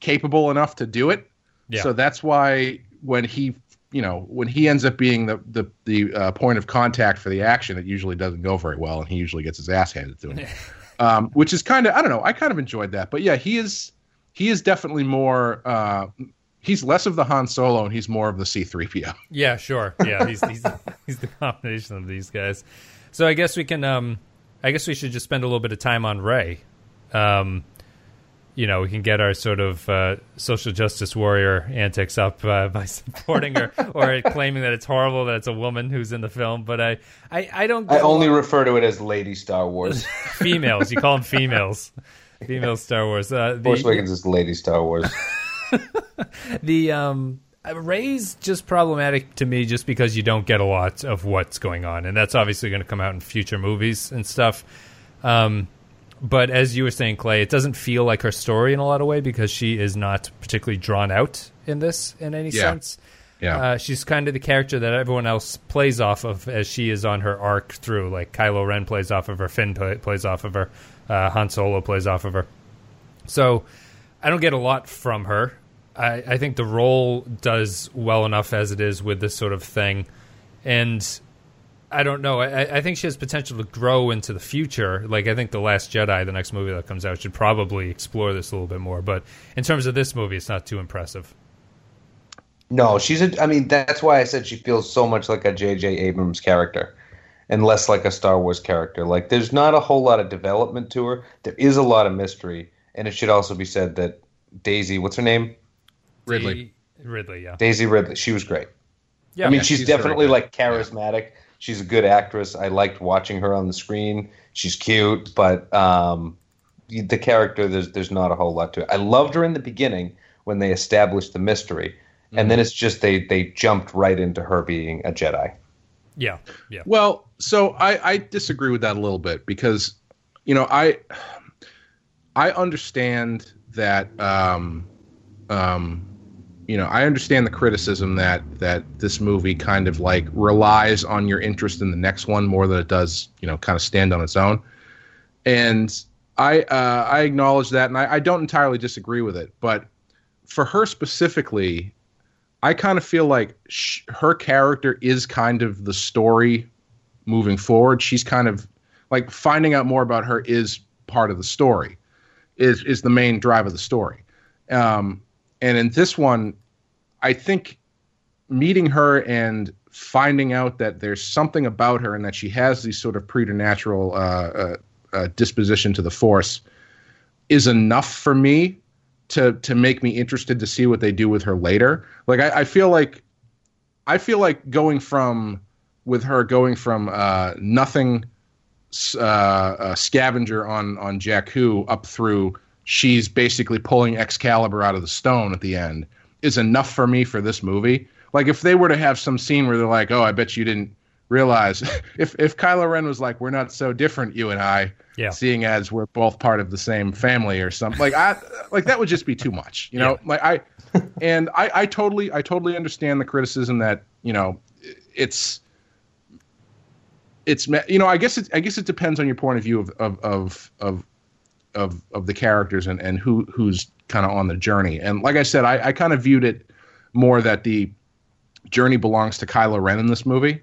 capable enough to do it. Yeah. So that's why when he you know when he ends up being the the the uh, point of contact for the action, it usually doesn't go very well, and he usually gets his ass handed to him. [laughs] um, which is kind of I don't know. I kind of enjoyed that, but yeah, he is he is definitely more. Uh, he's less of the Han Solo, and he's more of the C three PO. Yeah, sure. Yeah, he's he's he's the [laughs] combination of these guys. So I guess we can. Um, I guess we should just spend a little bit of time on Rey. Um, you know, we can get our sort of uh, social justice warrior antics up uh, [laughs] by supporting her [laughs] or claiming that it's horrible that it's a woman who's in the film. But I, I, I don't. I only lot- refer to it as Lady Star Wars. [laughs] females. You call them females. Female Star Wars. Uh, Force the, Awakens is Lady Star Wars. the um Rey's just problematic to me just because you don't get a lot of what's going on, and that's obviously going to come out in future movies and stuff. Um, but as you were saying, Clay, it doesn't feel like her story in a lot of way because she is not particularly drawn out in this in any Yeah. sense. Yeah. Uh, she's kind of the character that everyone else plays off of as she is on her arc through. Like Kylo Ren plays off of her, Finn play, plays off of her, uh, Han Solo plays off of her. So I don't get a lot from her. I, I think the role does well enough as it is with this sort of thing. And I don't know. I, I think she has potential to grow into the future. Like I think the Last Jedi, the next movie that comes out, should probably explore this a little bit more. But in terms of this movie, it's not too impressive. No, she's a. I mean, that's why I said she feels so much like a J.J. Abrams character, and less like a Star Wars character. Like, there's not a whole lot of development to her. There is a lot of mystery, and it should also be said that Daisy, what's her name? Ridley. Ridley, yeah. Daisy Ridley. She was great. Yeah, I mean, Yeah, she's, she's definitely like charismatic. She's a good actress. I liked watching her on the screen. She's cute, but um, the character there's there's not a whole lot to it. I loved her in the beginning when they established the mystery, and then it's just they they jumped right into her being a Jedi. yeah, yeah. Well, so I, I disagree with that a little bit because, you know, I I understand that um, um, you know I understand the criticism that that this movie kind of like relies on your interest in the next one more than it does you know kind of stand on its own, and I uh, I acknowledge that and I, I don't entirely disagree with it, but for her specifically, I kind of feel like sh- her character is kind of the story moving forward. She's kind of like finding out more about her is part of the story, is is the main drive of the story. Um, and in this one, I think meeting her and finding out that there's something about her and that she has these sort of preternatural uh, uh, uh, disposition to the force is enough for me to to make me interested to see what they do with her later. Like I, I feel like I feel like going from with her going from uh, nothing uh, uh, scavenger on on Jakku up through she's basically pulling Excalibur out of the stone at the end is enough for me for this movie. Like if they were to have some scene where they're like, "Oh, I bet you didn't realize," [laughs] if if Kylo Ren was like, "We're not so different, you and I," Yeah. seeing as we're both part of the same family or something, like I like that would just be too much, you know. Like I, and I, I totally, I totally understand the criticism that you know, it's it's you know I guess it I guess it depends on your point of view of of of of of, of the characters and and who who's kind of on the journey. And like I said, I, I kind of viewed it more that the journey belongs to Kylo Ren in this movie.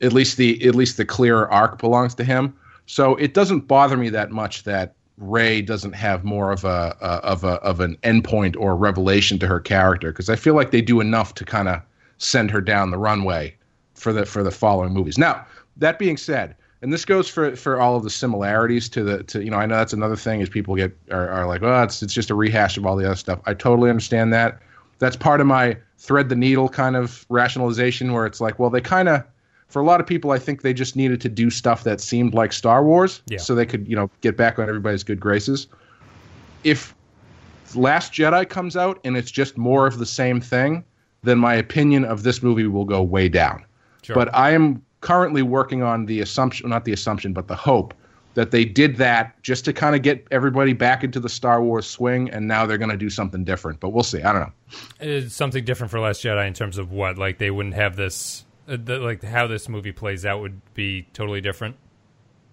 At least the at least the clearer arc belongs to him. So it doesn't bother me that much that Rey doesn't have more of a, a of a of an endpoint or revelation to her character because I feel like they do enough to kind of send her down the runway for the for the following movies. Now that being said, and this goes for for all of the similarities to the to you know I know that's another thing is people get are, are like oh it's it's just a rehash of all the other stuff. I totally understand that. That's part of my thread the needle kind of rationalization where it's like well they kind of for a lot of people I think they just needed to do stuff that seemed like Star Wars Yeah. so they could you know get back on everybody's good graces. If Last Jedi comes out and it's just more of the same thing, then my opinion of this movie will go way down. Sure. But I am currently working on the assumption, not the assumption, but the hope that they did that just to kind of get everybody back into the Star Wars swing, and now they're going to do something different. But we'll see. I don't know. It's something different for Last Jedi in terms of what, like they wouldn't have this, uh, the, like how this movie plays out would be totally different.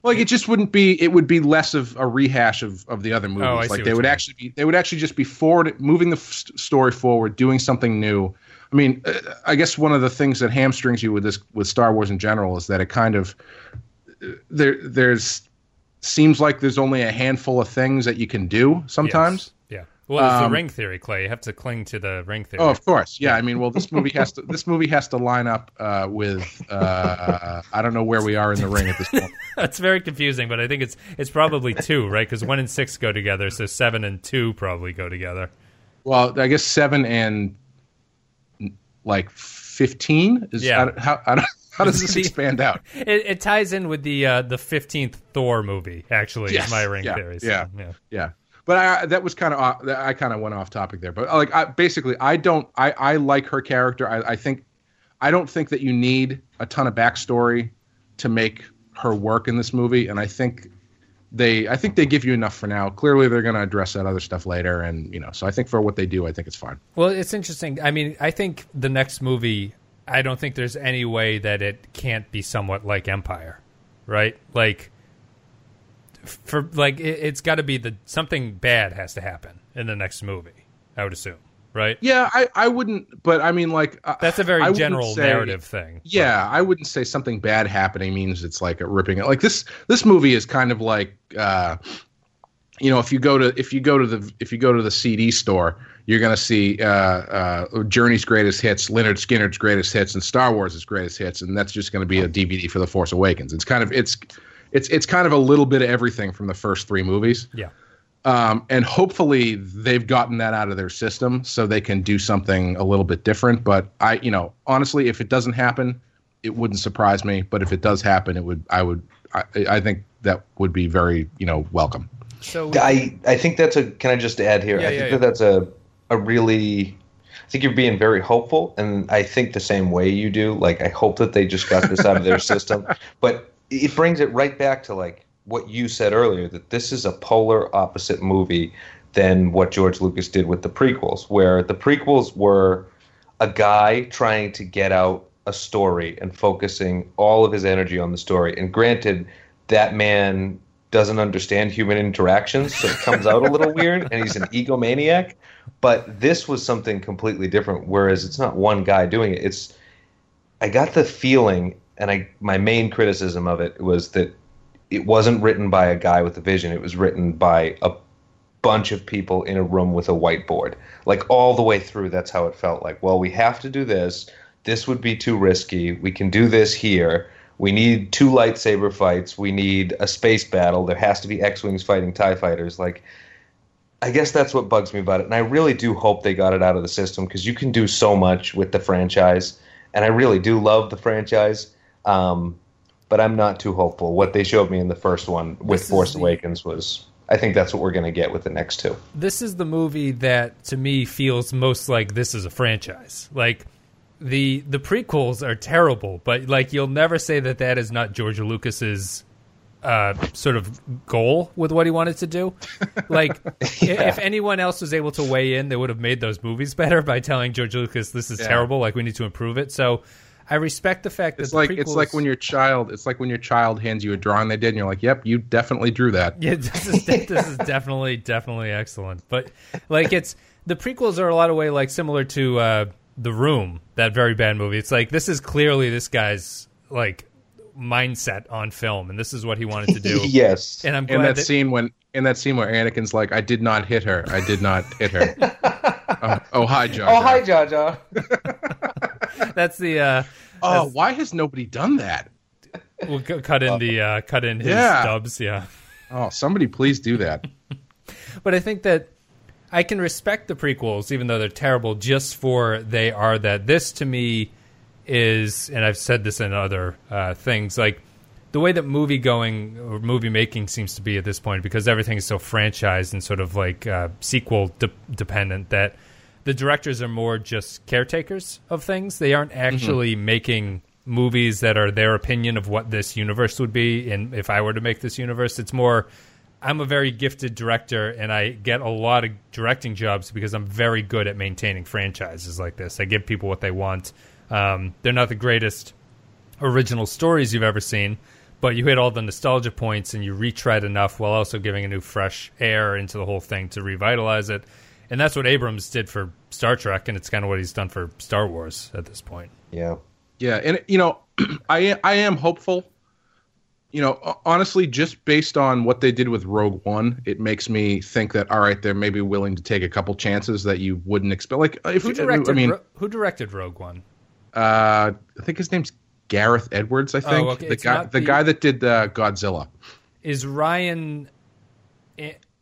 Like it just wouldn't be. It would be less of a rehash of, of the other movies. Oh, I see like they would mean. actually be. They would actually just be forward, moving the f- story forward, doing something new. I mean, uh, I guess one of the things that hamstrings you with this with Star Wars in general is that it kind of uh, there there's seems like there's only a handful of things that you can do sometimes. Yes. Yeah. Well, it's Um, the ring theory, Clay. You have to cling to the ring theory. Oh, of course, yeah. I mean, well, this movie has to this movie has to line up uh, with uh, I don't know where we are in the ring at this point. [laughs] That's very confusing, but I think it's it's probably two, right? Because one and six go together, so seven and two probably go together. Well, I guess seven and like fifteen is Yeah. I how I [laughs] how does this [laughs] expand out? It, it ties in with the uh, the fifteenth Thor movie. Actually, Yes. is my ring Yeah. theory. so, Yeah. yeah. Yeah, but I, that was kind of I kind of went off topic there. But like, I, basically, I don't I I like her character. I, I think I don't think that you need a ton of backstory to make her work in this movie, and I think they I think they give you enough for now. Clearly, they're going to address that other stuff later, and you know, so I think for what they do, I think it's fine. Well, it's interesting. I mean, I think the next movie. I don't think there's any way that it can't be somewhat like Empire, right? Like, for like, it, it's got to be the something bad has to happen in the next movie. I would assume. Right? Yeah, I, I wouldn't, but I mean, like uh, That's a very I general say- narrative thing. Yeah, I wouldn't say something bad happening means it's like a ripping it. Like this, this movie is kind of like, uh, you know, if you go to if you go to the if you go to the CD store, you're gonna see uh, uh, Journey's greatest hits, Lynyrd Skynyrd's greatest hits, and Star Wars' greatest hits, and that's just gonna be a DVD for the Force Awakens. It's kind of it's it's it's kind of a little bit of everything from the first three movies. Yeah. Um, and hopefully they've gotten that out of their system so they can do something a little bit different. But I, you know, honestly, if it doesn't happen, it wouldn't surprise me. But if it does happen, it would, I would, I, I think that would be very, you know, welcome. So I, I think that's a. Can I just add here? Yeah, I think yeah. that that's a a really. I think you're being very hopeful, and I think the same way you do. Like I hope that they just got this out of their [laughs] system, but it brings it right back to like what you said earlier that this is a polar opposite movie than what George Lucas did with the prequels, where the prequels were a guy trying to get out a story and focusing all of his energy on the story. And granted, that man doesn't understand human interactions, so it comes out a little weird, and he's an egomaniac. But this was something completely different. Whereas it's not one guy doing it; it's I got the feeling, and I my main criticism of it was that it wasn't written by a guy with a vision. It was written by a bunch of people in a room with a whiteboard. Like all the way through, that's how it felt. Like, well, we have to do this. This would be too risky. We can do this here. We need two lightsaber fights. We need a space battle. There has to be X-wings fighting Tie fighters. Like, I guess that's what bugs me about it. And I really do hope they got it out of the system because you can do so much with the franchise. And I really do love the franchise. Um, but I'm not too hopeful. What they showed me in the first one with This Force the- Awakens was, I think that's what we're going to get with the next two. this is the movie that to me feels most like this is a franchise. Like the the prequels are terrible, but like you'll never say that that is not George Lucas's uh, sort of goal with what he wanted to do. [laughs] Like i if anyone else was able to weigh in, they would have made those movies better by telling George Lucas this is Yeah. terrible. Like we need to improve it. So I respect the fact that It's the like prequels, it's like when your child it's like when your child hands you a drawing they did and you're like, "Yep, you definitely drew that." Yeah, [laughs] this is this is definitely definitely excellent. But like it's the prequels are a lot of way like similar to uh The Room, that very bad movie. It's like this is clearly this guy's like mindset on film and this is what he wanted to do. [laughs] yes. And I'm In glad that that, scene when in that scene where Anakin's like, "I did not hit her. I did not hit her." [laughs] Uh, [laughs] oh hi, Jar. Oh, hi, Jar Jar. [laughs] that's the uh Oh, why has nobody done that? we'll cu- cut in the uh cut in his Yeah. dubs, yeah. Oh, somebody please do that. [laughs] But I think that I can respect the prequels, even though they're terrible, just for they are that. This to me is, and I've said this in other uh, things, like the way that movie going or movie making seems to be at this point, because everything is so franchised and sort of like uh, sequel de- dependent, that the directors are more just caretakers of things. They aren't actually making movies that are their opinion of what this universe would be. And if I were to make this universe, it's more I'm a very gifted director, and I get a lot of directing jobs because I'm very good at maintaining franchises like this. I give people what they want. Um, they're not the greatest original stories you've ever seen, but you hit all the nostalgia points and you retread enough while also giving a new fresh air into the whole thing to revitalize it. And that's what Abrams did for Star Trek, and it's kind of what he's done for Star Wars at this point. Yeah. Yeah, and you know, [clears throat] I I am hopeful. You know, honestly, just based on what they did with Rogue One, it makes me think that all right, they're maybe willing to take a couple chances that you wouldn't expect. Like if Who directed? I mean, Ro- who directed Rogue One? uh, I think his name's Gareth Edwards. I think Oh, okay, the it's guy the, the- guy that did uh, Godzilla. Is Rian?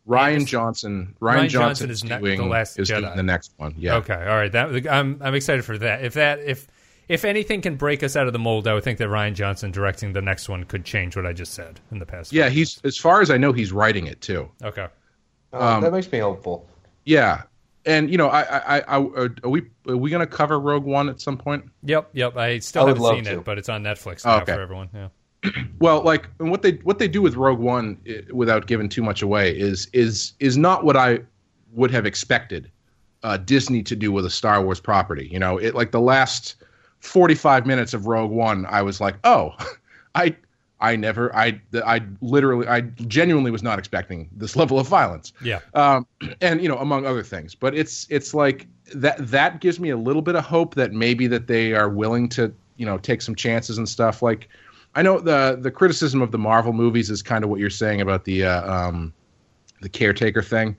Rian Johnson. Rian, Rian Johnson, Johnson is is ne- doing The Last is Jedi. doing the next one. Yeah. Okay, all right. That I'm I'm excited for that. If that if if anything can break us out of the mold, I would think that Rian Johnson directing the next one could change what I just said in the past. Yeah, he's as far as I know, he's writing it too. Okay. Oh, Um, that makes me hopeful. Yeah, and you know, I, I, I, I are we are we gonna cover Rogue One at some point? Yep. Yep. I still I haven't seen to. it, but it's on Netflix Oh, now okay. for everyone. Yeah. [clears throat] Well, like and what they what they do with Rogue One, i- without giving too much away, is is is not what I would have expected uh, Disney to do with a Star Wars property. You know, it like the last forty five minutes of Rogue One, I was like, oh, [laughs] I I never, I, I literally, I genuinely was not expecting this [laughs] level of violence. Yeah. Um, [clears throat] and you know, among other things, but it's, it's like that, that gives me a little bit of hope that maybe that they are willing to, you know, take some chances and stuff. Like, I know the, the criticism of the Marvel movies is kind of what you're saying about the, uh, um, the caretaker thing.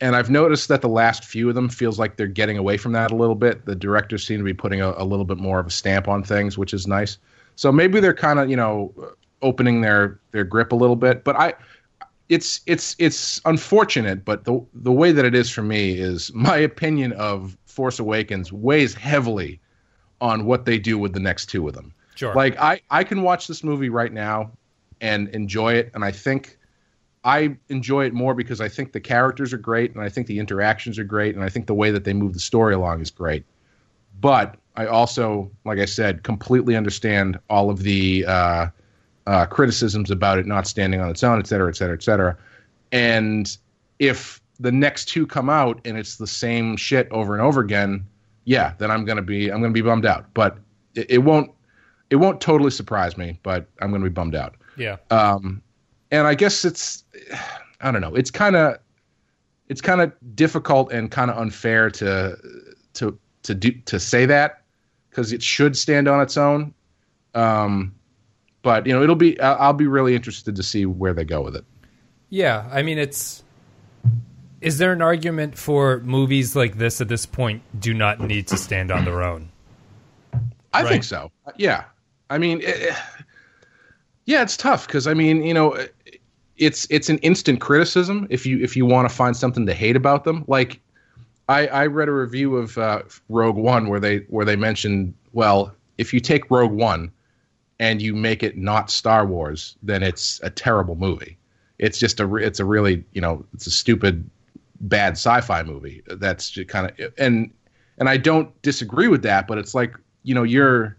And I've noticed that the last few of them feels like they're getting away from that a little bit. The directors seem to be putting a, a little bit more of a stamp on things, which is nice. So maybe they're kind of, you know, opening their their grip a little bit. But I, it's it's it's unfortunate. But the the way that it is for me is my opinion of Force Awakens weighs heavily on what they do with the next two of them. Sure. Like I I can watch this movie right now and enjoy it, and I think. I enjoy it more because I think the characters are great and I think the interactions are great and I think the way that they move the story along is great. But I also, like I said, completely understand all of the uh, uh, criticisms about it not standing on its own, et cetera, et cetera, et cetera. And if the next two come out and it's the same shit over and over again, yeah, then I'm gonna be I'm gonna be bummed out. But it, it won't it won't totally surprise me, but I'm gonna be bummed out. Yeah. Um, and I guess it's I don't know. It's kind of it's kind of difficult and kind of unfair to to to do to say that because it should stand on its own. Um, but you know, it'll be. I'll I'll be really interested to see where they go with it. Yeah, I mean, it's. Is there an argument for movies like this at this point do not need to stand on their own? I Right. think so. Yeah. I mean, eh, yeah, it's tough because I mean, you know, it's it's an instant criticism if you if you want to find something to hate about them. Like, I I read a review of uh, Rogue One where they where they mentioned, well, if you take Rogue One and you make it not Star Wars, then it's a terrible movie. It's just a it's a really you know it's a stupid bad sci-fi movie. That's just kind of and and I don't disagree with that, but it's like you know you're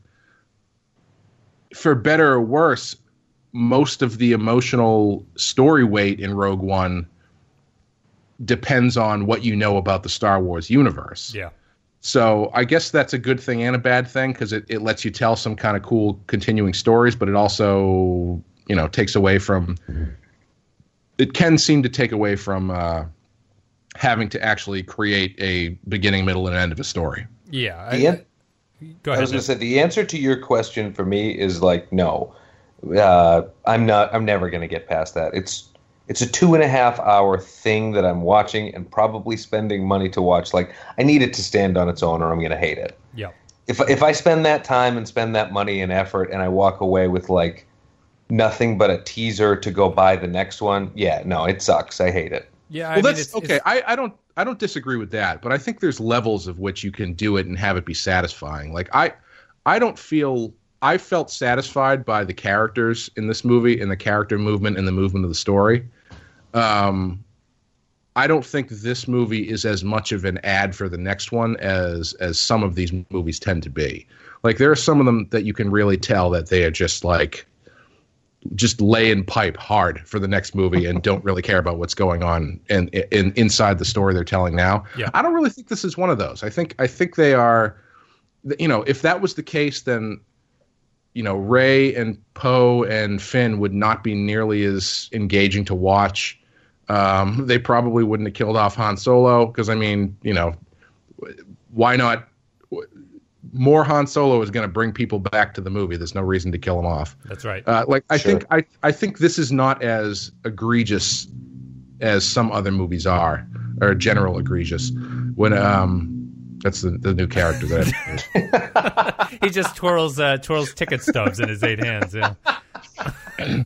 for better or worse, most of the emotional story weight in Rogue One depends on what you know about the Star Wars universe. Yeah. So I guess that's a good thing and a bad thing because it, it lets you tell some kind of cool continuing stories, but it also, you know, takes away from it can seem to take away from uh, having to actually create a beginning, middle, and end of a story. Yeah. The I, an- go I was going to say the answer to your question for me is like no. Uh, I'm not. I'm never going to get past that. It's it's a two and a half hour thing that I'm watching and probably spending money to watch. Like I need it to stand on its own, or I'm going to hate it. yeah. If if I spend that time and spend that money and effort, and I walk away with like nothing but a teaser to go buy the next one, yeah, no, it sucks. I hate it. Yeah. I well, mean, that's it's, okay. it's- I, I don't I don't disagree with that, but I think there's levels of which you can do it and have it be satisfying. Like I I don't feel I felt satisfied by the characters in this movie and the character movement and the movement of the story. Um, I don't think this movie is as much of an ad for the next one as as some of these movies tend to be. Like there are some of them that you can really tell that they are just like just laying pipe hard for the next movie and don't really care about what's going on and in, inside the story they're telling now. Yeah. I don't really think this is one of those. I think I think they are you know, if that was the case then you know, Rey and Poe and Finn would not be nearly as engaging to watch. Um, they probably wouldn't have killed off Han Solo because I mean, you know, why not? More Han Solo is going to bring people back to the movie. There's no reason to kill him off. that's right. Uh, like I Sure. think I I think this is not as egregious as some other movies are, or general egregious. When um, that's the, the new character that. [laughs] he just twirls uh, twirls ticket stubs in his eight hands. Yeah. [laughs]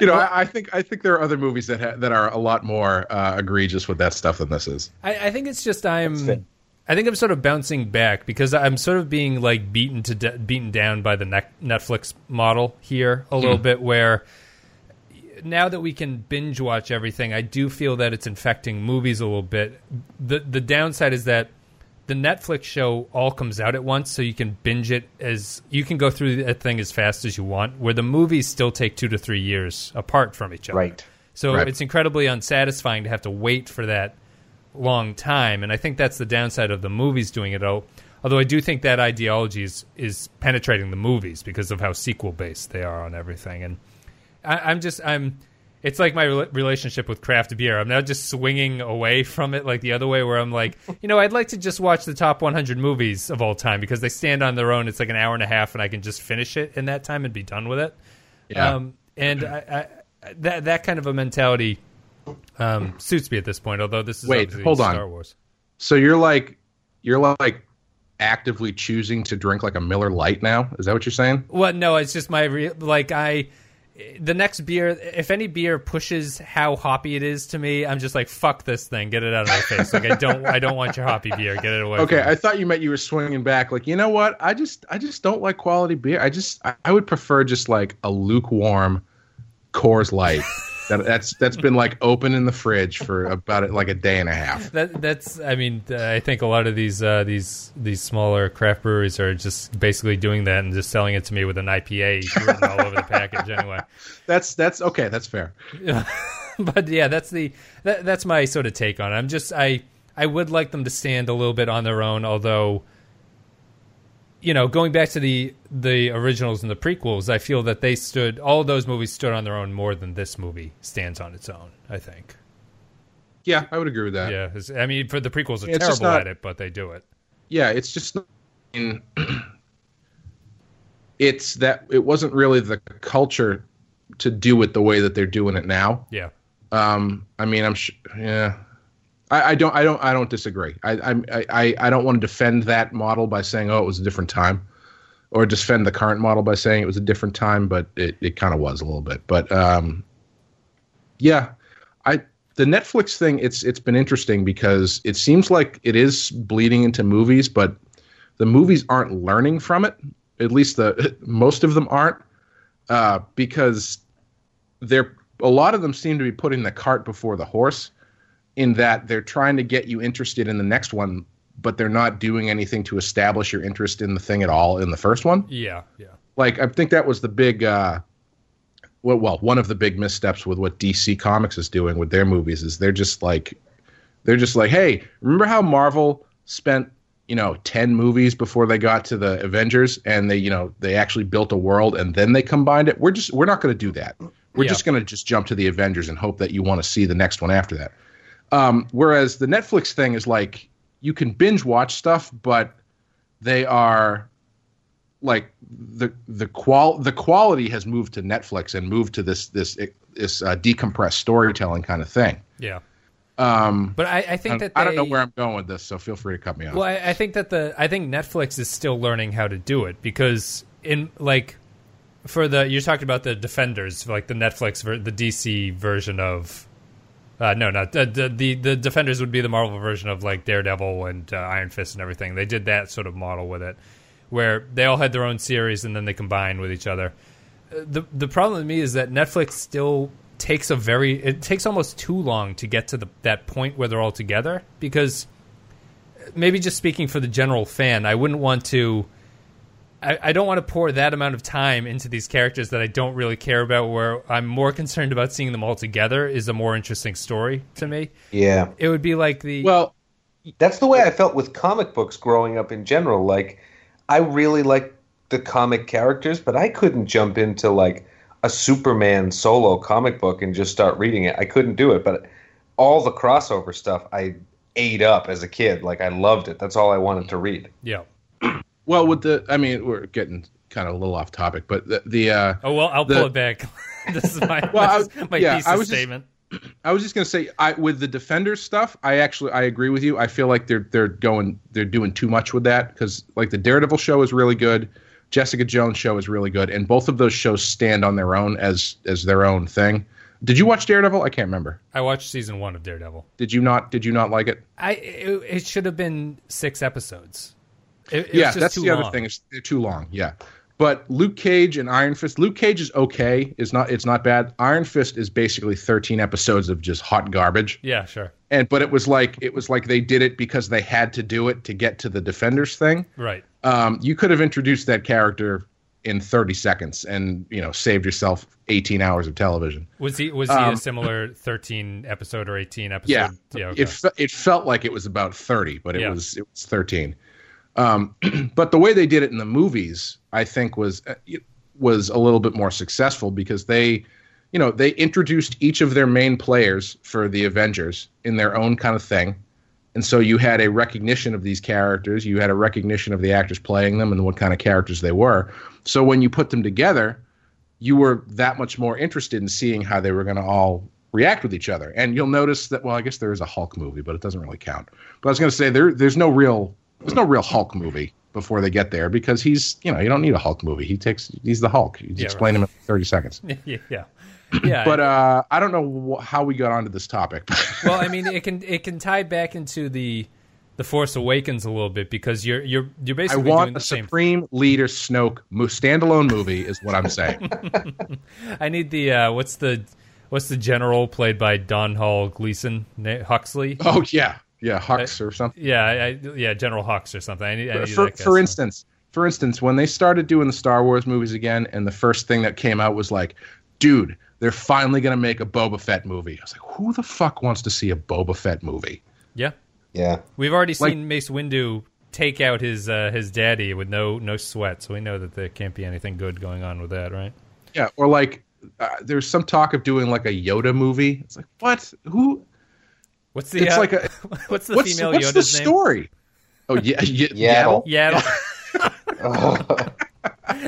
you know, I, I think I think there are other movies that ha- that are a lot more uh, egregious with that stuff than this is. I, I think it's just. I'm. I think I'm sort of bouncing back because I'm sort of being like beaten to de- beaten down by the Net- Netflix model here a little hmm. bit. Where now that we can binge watch everything, I do feel that it's infecting movies a little bit. the The downside is that the Netflix show all comes out at once, so you can binge it as you can go through that thing as fast as you want. Where the movies still take two to three years apart from each other. Right. So Right. it's incredibly unsatisfying to have to wait for that long time, and I think that's the downside of the movies doing it. Although I do think that ideology is, is penetrating the movies because of how sequel based they are on everything. And I, I'm just I'm it's like my rela- relationship with craft beer. I'm now just swinging away from it like the other way, where I'm like, [laughs] you know, I'd like to just watch the top 100 movies of all time because they stand on their own. It's like an hour and a half, and I can just finish it in that time and be done with it. Yeah. Um, and [clears throat] I, I, that that kind of a mentality um, suits me at this point. Although this is Wait, hold on. Star Wars. So you're like you're like actively choosing to drink like a Miller Lite now? Is that what you're saying? Well, no, it's just my re- like I. The next beer, if any beer pushes how hoppy it is to me, I'm just like fuck this thing, get it out of my face. Like I don't, I don't want your hoppy beer, get it away. Okay. I thought you meant you were swinging back. Like, you know what? I just, I just don't like quality beer. I just, I, I would prefer just like a lukewarm Coors Light. [laughs] that, that's that's been like open in the fridge for about like a day and a half. That that's I mean I think a lot of these uh, these these smaller craft breweries are just basically doing that and just selling it to me with an IPA written all over the package anyway. [laughs] That's that's okay. That's fair. [laughs] but yeah, that's the that, that's my sort of take on it. I'm just I I would like them to stand a little bit on their own, although you know, going back to the the originals and the prequels, I feel that they stood all of those movies stood on their own more than this movie stands on its own. I think. Yeah, I would agree with that. Yeah, I mean, for the prequels are It's terrible not- at it, but they do it. yeah it's just in, [clears throat] it's that it wasn't really the culture to do it the way that they're doing it now Yeah. um i mean i'm sh- yeah I, I don't i don't i don't disagree. I, I'm- I i don't want to defend that model by saying oh it was a different time or defend the current model by saying it was a different time but it, it kind of was a little bit. But um yeah i the netflix thing it's it's been interesting because it seems like it is bleeding into movies but the movies aren't learning from it. At least the [laughs] most of them aren't uh, because they're a lot of them seem to be putting the cart before the horse in that they're trying to get you interested in the next one but they're not doing anything to establish your interest in the thing at all in the first one Yeah. Yeah. like I think that was the big uh well, well one of the big missteps with what DC Comics is doing with their movies is they're just like they're just like hey remember how Marvel spent you know 10 movies before they got to the Avengers and they you know they actually built a world and then they combined it we're just we're not going to do that we're Yeah. just going to just jump to the Avengers and hope that you want to see the next one after that um whereas the Netflix thing is like you can binge watch stuff but they are like the the qual the quality has moved to Netflix and moved to this this this uh, decompressed storytelling kind of thing. Yeah. Um, But I, I think that I don't know where I'm going with this, so feel free to cut me off. Well, I, I think that the I think Netflix is still learning how to do it because in like for the you're talking about the Defenders, like the Netflix ver- the DC version of. Uh, no, not the, the the Defenders would be the Marvel version of like Daredevil and uh, Iron Fist and everything. They did that sort of model with it, where they all had their own series and then they combined with each other. Uh, the The problem with me is that Netflix still takes a very it takes almost too long to get to the that point where they're all together because maybe just speaking for the general fan, I wouldn't want to. I, I don't want to pour that amount of time into these characters that I don't really care about. Where I'm more concerned about seeing them all together is a more interesting story to me. Yeah. It would be like the well, That's the way I felt with comic books growing up in general. Like, I really liked the comic characters, but I couldn't jump into like a Superman solo comic book and just start reading it. I couldn't do it. But all the crossover stuff I ate up as a kid. Like, I loved it. That's all I wanted to read. yeah. Well, with the I mean, we're getting kind of a little off topic, but the, the uh, Oh well, I'll The- pull it back. [laughs] this is my Well, this I- is my yeah, thesis I was just- statement. [clears throat] I was just gonna say, I with the defender stuff, I actually I agree with you. I feel like they're they're going they're doing too much with that because like the Daredevil show is really good, Jessica Jones show is really good, and both of those shows stand on their own as as their own thing. Did you watch Daredevil? I can't remember. I watched season one of Daredevil. Did you not? Did you not like it? I it, it should have been six episodes. It, it yeah, that's the other thing. It's, they're too long. Yeah, but Luke Cage and Iron Fist. Luke Cage is okay. Is not. It's not bad. Iron Fist is basically thirteen episodes of just hot garbage. Yeah, sure. and but it was like it was like they did it because they had to do it to get to the defenders thing Right. um, you could have introduced that character in 30 seconds and you know saved yourself 18 hours of television Was he was he Um, a similar thirteen episode or eighteen episode? yeah, yeah. Okay. it, it felt like it was about 30 but it Yeah. was it was 13 Um, [clears throat] but the way they did it in the movies, I think, was uh, was a little bit more successful because they, you know, they introduced each of their main players for the Avengers in their own kind of thing, and so you had a recognition of these characters, you had a recognition of the actors playing them and what kind of characters they were. So when you put them together, you were that much more interested in seeing how they were going to all react with each other. And you'll notice that well, I guess there is a Hulk movie, but it doesn't really count. But I was going to say there there's no real there's no real Hulk movie before they get there because he's you know you don't need a Hulk movie. He takes he's the Hulk. You Yeah, explain right. him in thirty seconds. [laughs] yeah, yeah, yeah. But uh, I don't know wh- how we got onto this topic. [laughs] well, I mean, it can it can tie back into the the Force Awakens a little bit because you're you're you're I basically doing want the. Supreme Leader Snoke mo- standalone movie is what I'm saying. [laughs] I need the uh, what's the what's the general played by Domhnall Gleeson Huxley? oh yeah, yeah, Hux or something. Yeah, I, I, yeah, General Hux or something. I need, I need for, that guy, for so- instance, for instance, when they started doing the Star Wars movies again, and the first thing that came out was like, dude, they're finally gonna make a Boba Fett movie. I was like, who the fuck wants to see a Boba Fett movie? yeah, Yeah. we've already Like- seen Mace Windu take out his uh, his daddy with no no sweat, so we know that there can't be anything good going on with that, right? Yeah, or like, uh, there's some talk of doing like a Yoda movie. It's like, what? Who? What's the It's uh, like a [laughs] what's the what's, female what's the Yoda's name? story? Oh yeah, y- [laughs] Yaddle. Yaddle.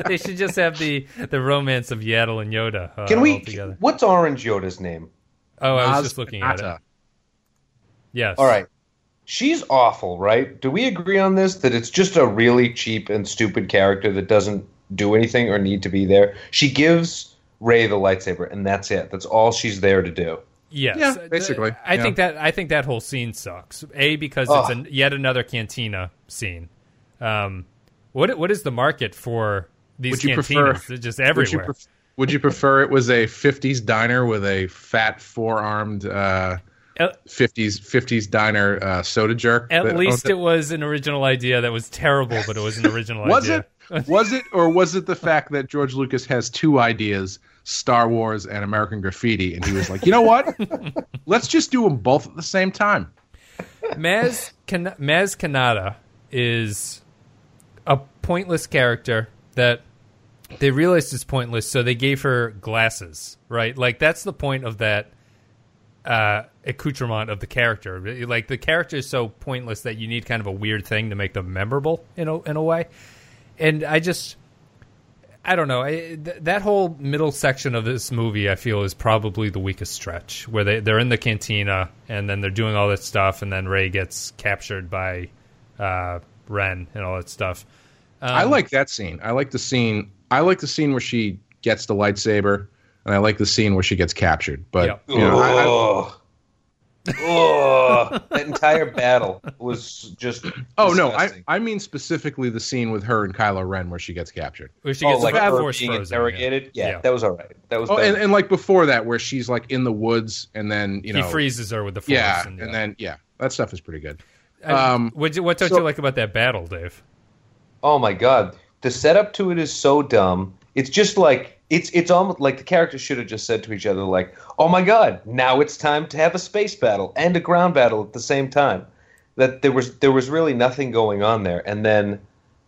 [laughs] they should just have the the romance of Yaddle and Yoda. Uh, Can we? together. What's Orange Yoda's name? Oh, I was Maz just looking at it. Kanata. Yes. All right. She's awful, right? Do we agree on this that it's just a really cheap and stupid character that doesn't do anything or need to be there? She gives Rey the lightsaber, and that's it. That's all she's there to do. Yes. Yeah, basically, I yeah. think that I think that whole scene sucks. A because Ugh. it's an, yet another cantina scene. Um, what what is the market for these Would cantinas? prefer- They're just Would you, everywhere. pref- would you prefer it was a 50s diner with a fat four-armed uh, 50s 50s diner uh, soda jerk? At least it was an original idea that was terrible, but it was an original [laughs] Was idea. it? Was it, or was it the [laughs] fact that George Lucas has two ideas: Star Wars and American Graffiti, and he was like, you know what? [laughs] Let's just do them both at the same time. Maz Kan- Maz Kanata is a pointless character that they realized is pointless, so they gave her glasses. Right, like that's the point of that uh, accoutrement of the character. Like the character is so pointless that you need kind of a weird thing to make them memorable in a in a way. And I just. I don't know. I, th- that whole middle section of this movie, I feel, is probably the weakest stretch, where they they're in the cantina and then they're doing all that stuff, and then Rey gets captured by uh, Ren and all that stuff. Um, I like that scene. I like the scene. I like the scene where she gets the lightsaber, and I like the scene where she gets captured. But Yep. you know, I- I- Ugh. Ugh. that entire battle was just. oh no, I. I mean specifically the scene with her and Kylo Ren where she gets captured. where she oh, gets like her force being frozen, interrogated. Yeah. Yeah. that was all right. That was. Oh, and, and like before that, where she's like in the woods, and then you know He freezes her with the force. yeah, and, and then yeah, that stuff is pretty good. Um, what, what don't so- you like about that battle, Dave? Oh my god, the setup to it is so dumb. It's just like it's it's almost like the characters should have just said to each other like, "Oh my god, now it's time to have a space battle and a ground battle at the same time." That there was there was really nothing going on there. And then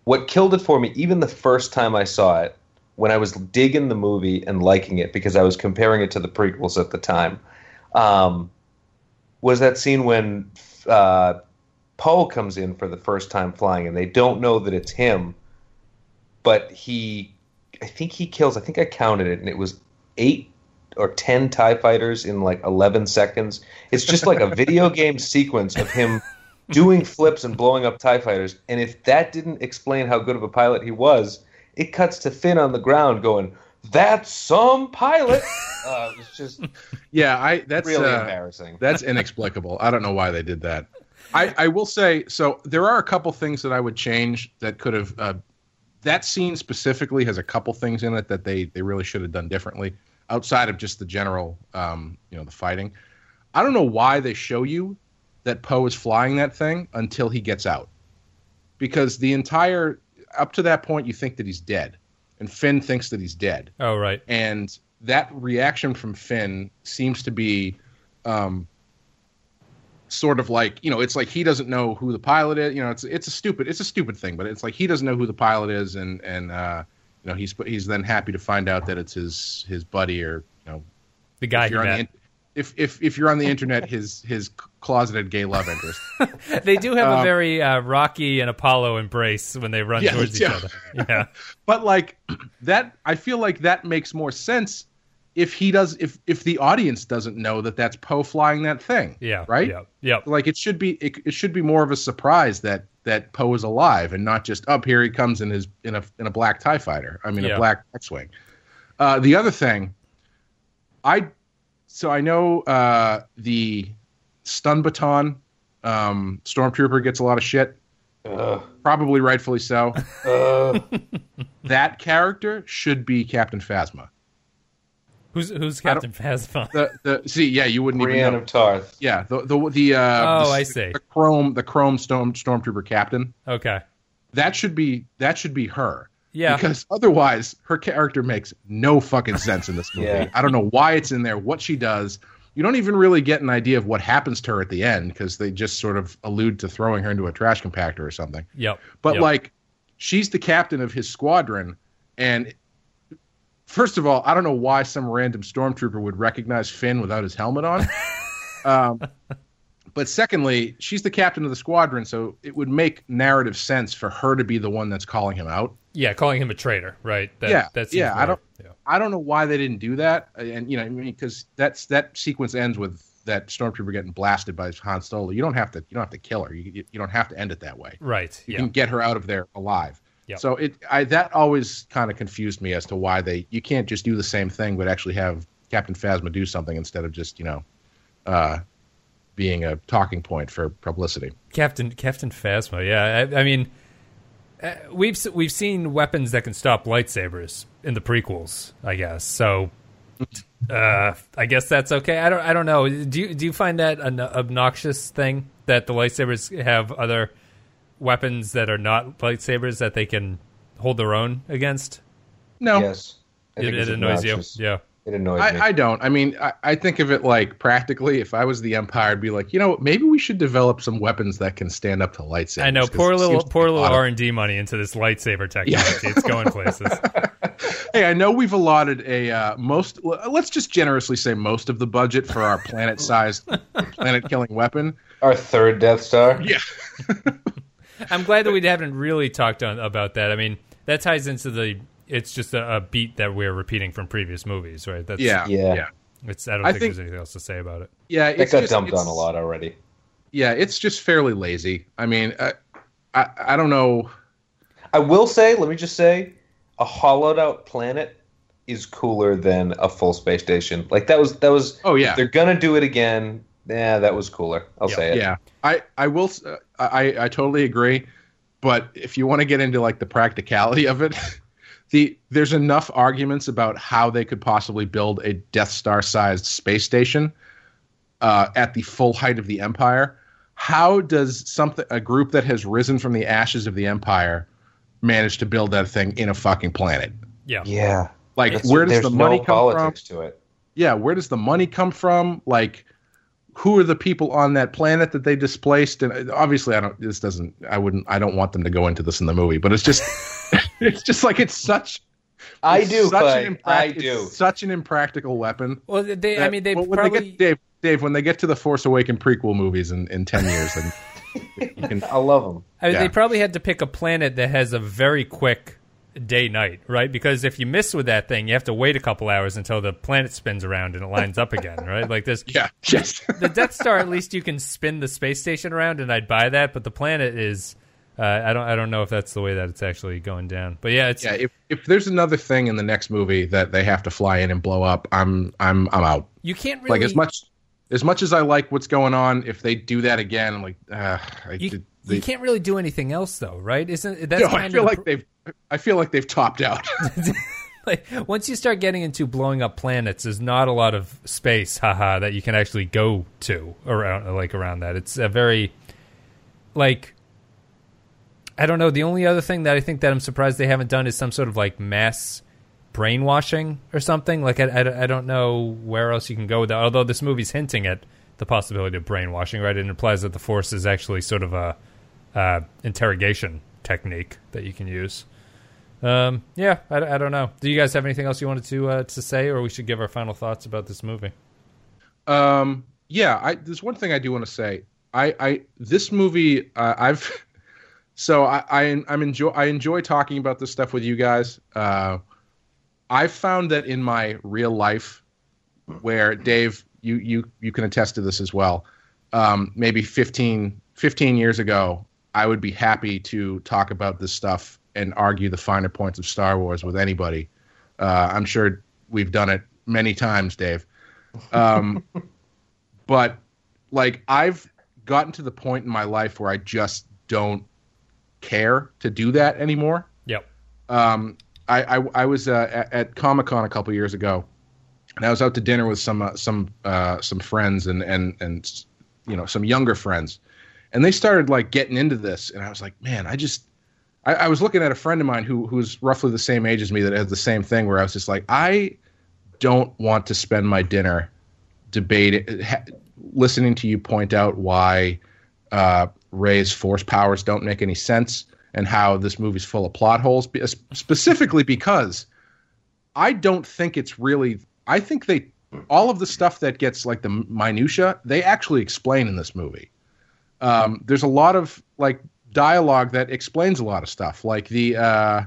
what killed it for me, even the first time I saw it, when I was digging the movie and liking it because I was comparing it to the prequels at the time, um, was that scene when uh, Poe comes in for the first time flying, and they don't know that it's him, but he, I think he kills. I think I counted it, and it was eight or ten Tie fighters in like eleven seconds. It's just like a video [laughs] game sequence of him doing flips and blowing up Tie fighters. And if that didn't explain how good of a pilot he was, it cuts to Finn on the ground going, "That's some pilot." [laughs] Uh, it was just Yeah, I that's really uh, embarrassing. That's inexplicable. I don't know why they did that. I, I will say so. There are a couple things that I would change that could have. Uh, that scene specifically has a couple things in it that they they really should have done differently outside of just the general, um, you know, the fighting. I don't know why they show you that Poe is flying that thing until he gets out, because the entire up to that point you think that he's dead, and Finn thinks that he's dead Oh, right. and that reaction from Finn seems to be um, sort of like you know it's like he doesn't know who the pilot is you know it's it's a stupid it's a stupid thing but it's like he doesn't know who the pilot is and and uh you know he's he's then happy to find out that it's his his buddy or you know The guy if you're, on the, if if if you're on the internet his his closeted gay love interest [laughs] They do have a Um, very uh, Rocky and Apollo embrace when they run towards each yeah. other. Yeah. [laughs] but like [clears throat] that i feel like that makes more sense if he does if if the audience doesn't know that that's poe flying that thing Yeah. right Yeah. Yep. like it should be it, it should be more of a surprise that that poe is alive and not just up here he comes in his in a in a black tie fighter i mean Yeah. a black x-wing uh the other thing i so i know uh the stun baton um stormtrooper gets a lot of shit Ugh. probably rightfully so Ugh. that character should be captain phasma Who's who's Captain Phasma? the the see yeah you wouldn't even Brienne know of Tarth. yeah the the the uh Oh, the, I see. the chrome the chrome storm stormtrooper captain Okay. that should be that should be her Yeah. because otherwise her character makes no fucking sense in this [laughs] movie Yeah. i don't know why it's in there what she does you don't even really get an idea of what happens to her at the end because they just sort of allude to throwing her into a trash compactor or something Yep. but Yep. like she's the captain of his squadron and first of all i don't know why some random stormtrooper would recognize finn without his helmet on [laughs] um, but secondly she's the captain of the squadron so it would make narrative sense for her to be the one that's calling him out yeah, calling him a traitor, right? That, Yeah, That seems yeah, I don't- yeah. i don't know why they didn't do that and you know i mean because that's that sequence ends with that stormtrooper getting blasted by Han Solo. You don't have to. You don't have to kill her. You, you don't have to end it that way. Right. You Yeah. can get her out of there alive. Yep. So it I that always kind of confused me as to why they you can't just do the same thing but actually have Captain Phasma do something instead of just you know uh, being a talking point for publicity. Captain Captain Phasma. Yeah, I, I mean, uh, we've we've seen weapons that can stop lightsabers in the prequels, I guess. So, uh, I guess that's okay. I don't I don't know. Do you do you find that an obnoxious thing that the lightsabers have other weapons that are not lightsabers that they can hold their own against? No, Yes. I It, it it's annoys you. Yeah. It annoys me. I, I don't. I mean, I, I think of it like practically. If I was the Empire, I'd be like, you know, maybe we should develop some weapons that can stand up to lightsabers. I know. 'cause Poor little poor little R and D money into this lightsaber [laughs] technology. It's going places. [laughs] Hey, I know we've allotted a uh, most. Let's just generously say most of the budget for our planet-sized, [laughs] planet-killing weapon. Our third Death Star. Yeah, I'm glad that we haven't really talked on, about that. I mean, that ties into the. It's just a, a beat that we're repeating from previous movies, right? That's, yeah, Yeah. yeah. It's. I don't I think, think- there's anything else to say about it. Yeah, That it's got just- dumped it's- on a lot already. Yeah, it's just fairly lazy. I mean, I, I, I don't know. I will say, let me just say, a hollowed out planet is cooler than a full space station. Like that was that was. Oh, yeah. if they're gonna do it again. Yeah, that was cooler. I'll Yeah. say it. Yeah, I, I will. uh, I, I totally agree. But if you want to get into like the practicality of it, [laughs] the there's enough arguments about how they could possibly build a Death Star-sized space station uh, at the full height of the Empire. How does something a group that has risen from the ashes of the Empire manage to build that thing in a fucking planet? Yeah. Yeah. Like, That's- where does the money no come politics from? to it. yeah, where does the money come from? Like, who are the people on that planet that they displaced? And uh, obviously, I don't. This doesn't. I wouldn't. I don't want them to go into this in the movie. But it's just. [laughs] it's just like it's such. I it's do, Such Clay. an imprac- I do. Such an impractical weapon. Well, they. I mean, they well, when probably. they get Dave. Dave, when they get to the Force Awaken prequel movies in, in ten years, and [laughs] can. I love them. I mean, yeah. They probably had to pick a planet that has a very quick day night, right? Because if you miss with that thing, you have to wait a couple hours until the planet spins around and it lines up again, right? Like this. [laughs] Yeah. Yes. [laughs] The Death Star, at least you can spin the space station around, and I'd buy that. But the planet is, uh, I don't, I don't know if that's the way that it's actually going down. But yeah, it's yeah. If if there's another thing in the next movie that they have to fly in and blow up, I'm I'm I'm out. you can't really like as much as much as I like what's going on, if they do that again, I'm like, uh, I, You, you can't really do anything else, though, right? Isn't that's No, I feel like pr- they've I feel like they've topped out. [laughs] like once you start getting into blowing up planets, there's not a lot of space, haha, that you can actually go to around like around that. It's a very like I don't know. The only other thing that I think that I'm surprised they haven't done is some sort of like mass brainwashing or something. Like I, I, I don't know where else you can go with that. Although this movie's hinting at the possibility of brainwashing, right? It implies that the Force is actually sort of a uh, interrogation technique that you can use. Um, yeah, I, I, don't know. Do you guys have anything else you wanted to uh, to say, or we should give our final thoughts about this movie? Um, yeah, I, there's one thing I do want to say. I, I this movie, uh, I've [laughs] so I, I am enjoy I enjoy talking about this stuff with you guys. Uh, I've found that in my real life, where Dave, you you you can attest to this as well. Um, maybe 15, 15 years ago, I would be happy to talk about this stuff and argue the finer points of Star Wars with anybody. Uh, I'm sure we've done it many times, Dave. Um, [laughs] but like I've gotten to the point in my life where I just don't care to do that anymore. Yep. Um, I, I, I was uh, at, at Comic Con a couple years ago, and I was out to dinner with some uh, some uh, some friends and and and you know some younger friends, and they started like getting into this, and I was like, man, I just I, I was looking at a friend of mine who who's roughly the same age as me that has the same thing, where I was just like, I don't want to spend my dinner debating, ha- listening to you point out why uh, Rey's force powers don't make any sense and how this movie's full of plot holes, specifically because I don't think it's really. I think they all of the stuff that gets like the minutia they actually explain in this movie. Um, there's a lot of like dialogue that explains a lot of stuff, like the uh,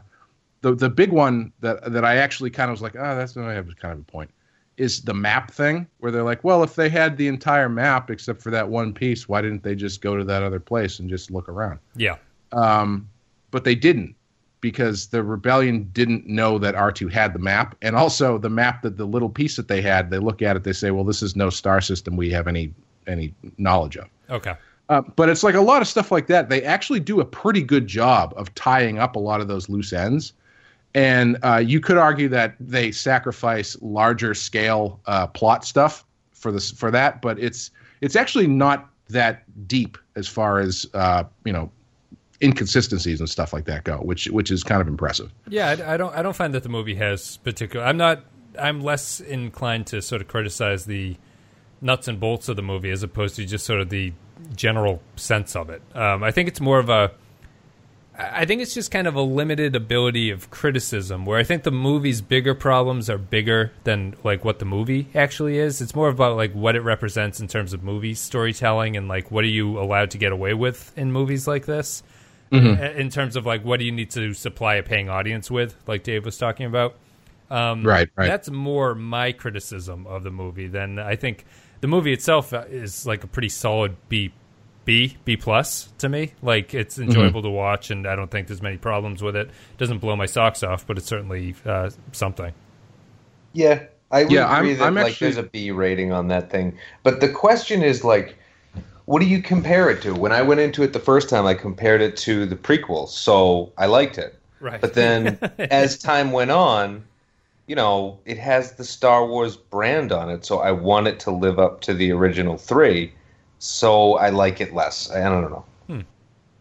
the the big one that that I actually kind of was like, oh, that's I have kind of a point is the map thing where they're like, well, if they had the entire map except for that one piece, why didn't they just go to that other place and just look around? Yeah. Um, but they didn't because the rebellion didn't know that R2 had the map. And also the map that the little piece that they had, they look at it, they say, well, this is no star system we have any any knowledge of. Okay. Uh, but it's like a lot of stuff like that. They actually do a pretty good job of tying up a lot of those loose ends and uh, you could argue that they sacrifice larger scale uh, plot stuff for this for that, but it's it's actually not that deep as far as uh, you know inconsistencies and stuff like that go, which which is kind of impressive. Yeah, I, I don't I don't find that the movie has particular. I'm not. I'm less inclined to sort of criticize the nuts and bolts of the movie as opposed to just sort of the general sense of it. Um, I think it's more of a I think it's just kind of a limited ability of criticism where I think the movie's bigger problems are bigger than like what the movie actually is. It's more about like what it represents in terms of movie storytelling and like what are you allowed to get away with in movies like this. Mm-hmm. In terms of like what do you need to supply a paying audience with, like Dave was talking about. Um, right, right. That's more my criticism of the movie than I think the movie itself is like a pretty solid B B B plus to me. Like it's mm-hmm. enjoyable mm-hmm. to watch, and I don't think there's many problems with it. it doesn't blow my socks off, but it's certainly uh, something. Yeah, I would yeah, agree I'm, that I'm like actually... there's a B rating on that thing. But the question is like, what do you compare it to? When I went into it the first time, I compared it to the prequels, so I liked it. Right. But then [laughs] as time went on, you know, it has the Star Wars brand on it, so I want it to live up to the original three so I like it less. I don't know. Hmm.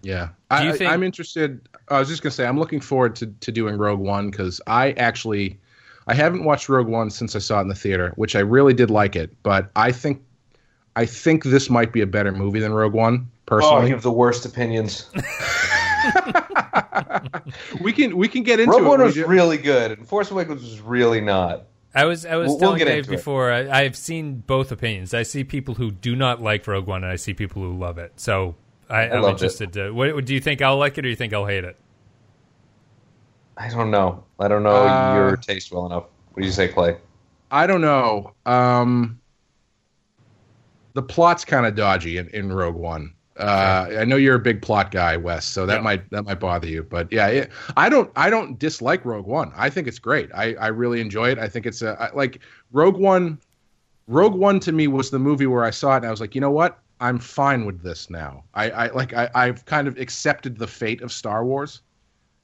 Yeah, I, think- I'm interested. I was just gonna say I'm looking forward to to doing Rogue One because I actually I haven't watched Rogue One since I saw it in the theater, which I really did like it. But I think I think this might be a better movie than Rogue One. Personally, oh, you have the worst opinions. [laughs] [laughs] [laughs] we can we can get into it. Rogue it. One was really good, and Force Awakens was really not. I was I was we'll, telling we'll Dave before. I, have seen both opinions. I see people who do not like Rogue One, and I see people who love it. So I, am interested. To, what do you think? I'll like it, or do you think I'll hate it? I don't know. I don't know uh, your taste well enough. What do you say, Clay? I don't know. Um, the plot's kind of dodgy in, in Rogue One. Uh, I know you're a big plot guy, Wes, so that yeah. might that might bother you. But yeah, it, I don't I don't dislike Rogue One. I think it's great. I, I really enjoy it. I think it's a I, like Rogue One. Rogue One to me was the movie where I saw it and I was like, you know what? I'm fine with this now. I, I like I, I've kind of accepted the fate of Star Wars,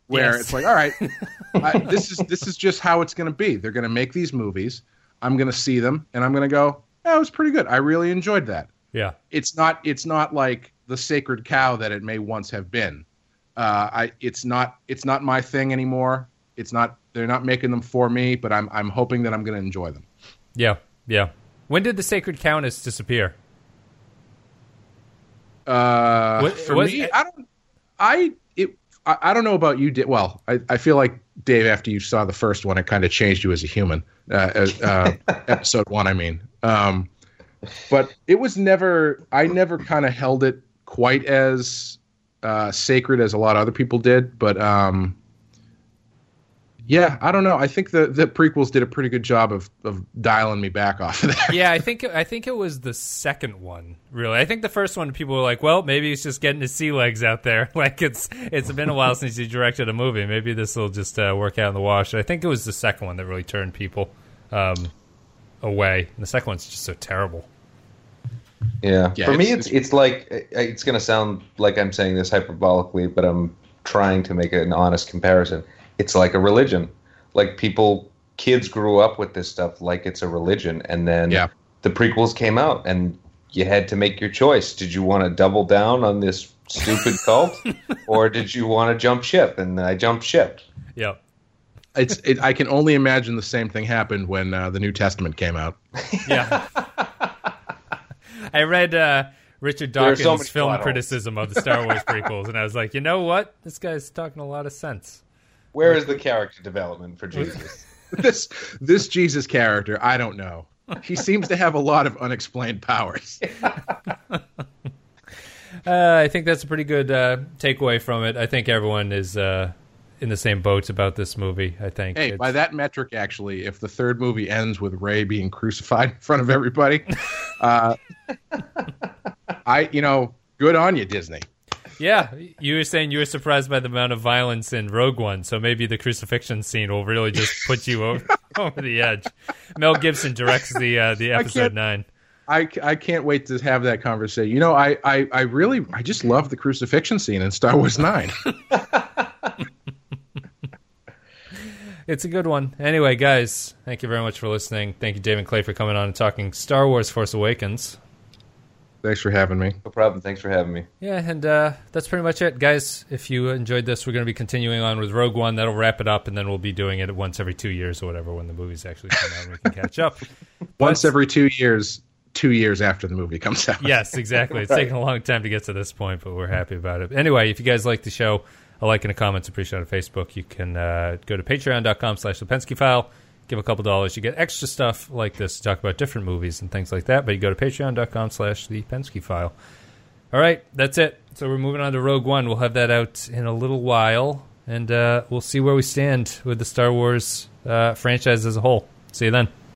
where yes. it's like, all right, [laughs] I, this is this is just how it's going to be. They're going to make these movies. I'm going to see them, and I'm going to go. That yeah, was pretty good. I really enjoyed that. Yeah, it's not it's not like the sacred cow that it may once have been. Uh, I it's not it's not my thing anymore. It's not they're not making them for me, but I'm I'm hoping that I'm going to enjoy them. Yeah, yeah. When did the sacred countess disappear? Uh, What- for was- me, I don't. I it. I, I don't know about you. Di- Well, I, I feel like Dave. After you saw the first one, it kind of changed you as a human. Uh, uh, [laughs] episode one, I mean. Um, but it was never. I never kind of held it quite as uh, sacred as a lot of other people did. But um, yeah, I don't know. I think the the prequels did a pretty good job of of dialing me back off of that. yeah, I think I think it was the second one. Really, I think the first one people were like, "Well, maybe he's just getting his sea legs out there." [laughs] Like it's it's been a while since he directed a movie. Maybe this will just uh, work out in the wash. I think it was the second one that really turned people um, away. And the second one's just so terrible. Yeah. Yeah, For me, it's- it's it's like it's going to sound like I'm saying this hyperbolically, but I'm trying to make an honest comparison. It's like a religion. Like people, kids grew up with this stuff like it's a religion, and then Yeah. the prequels came out, and you had to make your choice. Did you want to double down on this stupid [laughs] cult, or did you want to jump ship? And I jumped ship. Yeah it's it, I can only imagine the same thing happened when uh, the New Testament came out. [laughs] Yeah. I read uh, Richard There are so Dawkins' film criticism of the Star Wars [laughs] prequels, and I was like, you know what? This guy's talking a lot of sense. Where is the character development for Jesus? [laughs] this this Jesus character, I don't know. He seems to have a lot of unexplained powers. [laughs] Uh, I think that's a pretty good uh, takeaway from it. I think everyone is uh, in the same boat about this movie. I think. Hey, It's- by that metric, actually, if the third movie ends with Rey being crucified [laughs] in front of everybody, uh, [laughs] I you know, good on you, Disney. yeah, you were saying you were surprised by the amount of violence in Rogue One, so maybe the crucifixion scene will really just put you over, [laughs] over the edge. Mel Gibson directs the uh, the episode can't- nine. I, I can't wait to have that conversation. You know, I, I, I really I just love the crucifixion scene in Star Wars Nine. It's a good one. Anyway, guys, thank you very much for listening. Thank you, David Clay, for coming on and talking Star Wars Force Awakens. Thanks for having me. No problem. Thanks for having me. Yeah, and uh, that's pretty much it, guys. If you enjoyed this, we're going to be continuing on with Rogue One. That'll wrap it up, and then we'll be doing it once every two years or whatever when the movies actually come out and we can [laughs] catch up. Once every two years, two years after the movie comes out. Yes, exactly. It's [laughs] taken a long time to get to this point, but we're happy about it. Anyway, if you guys like the show, a like and a comment's appreciated on Facebook. You can uh, go to patreon.com slash Lipensky file, give a couple dollars. You get extra stuff like this to talk about different movies and things like that, but you go to patreon.com slash the Pensky file. All right, that's it. So we're moving on to Rogue One. We'll have that out in a little while, and uh, we'll see where we stand with the Star Wars uh, franchise as a whole. See you then.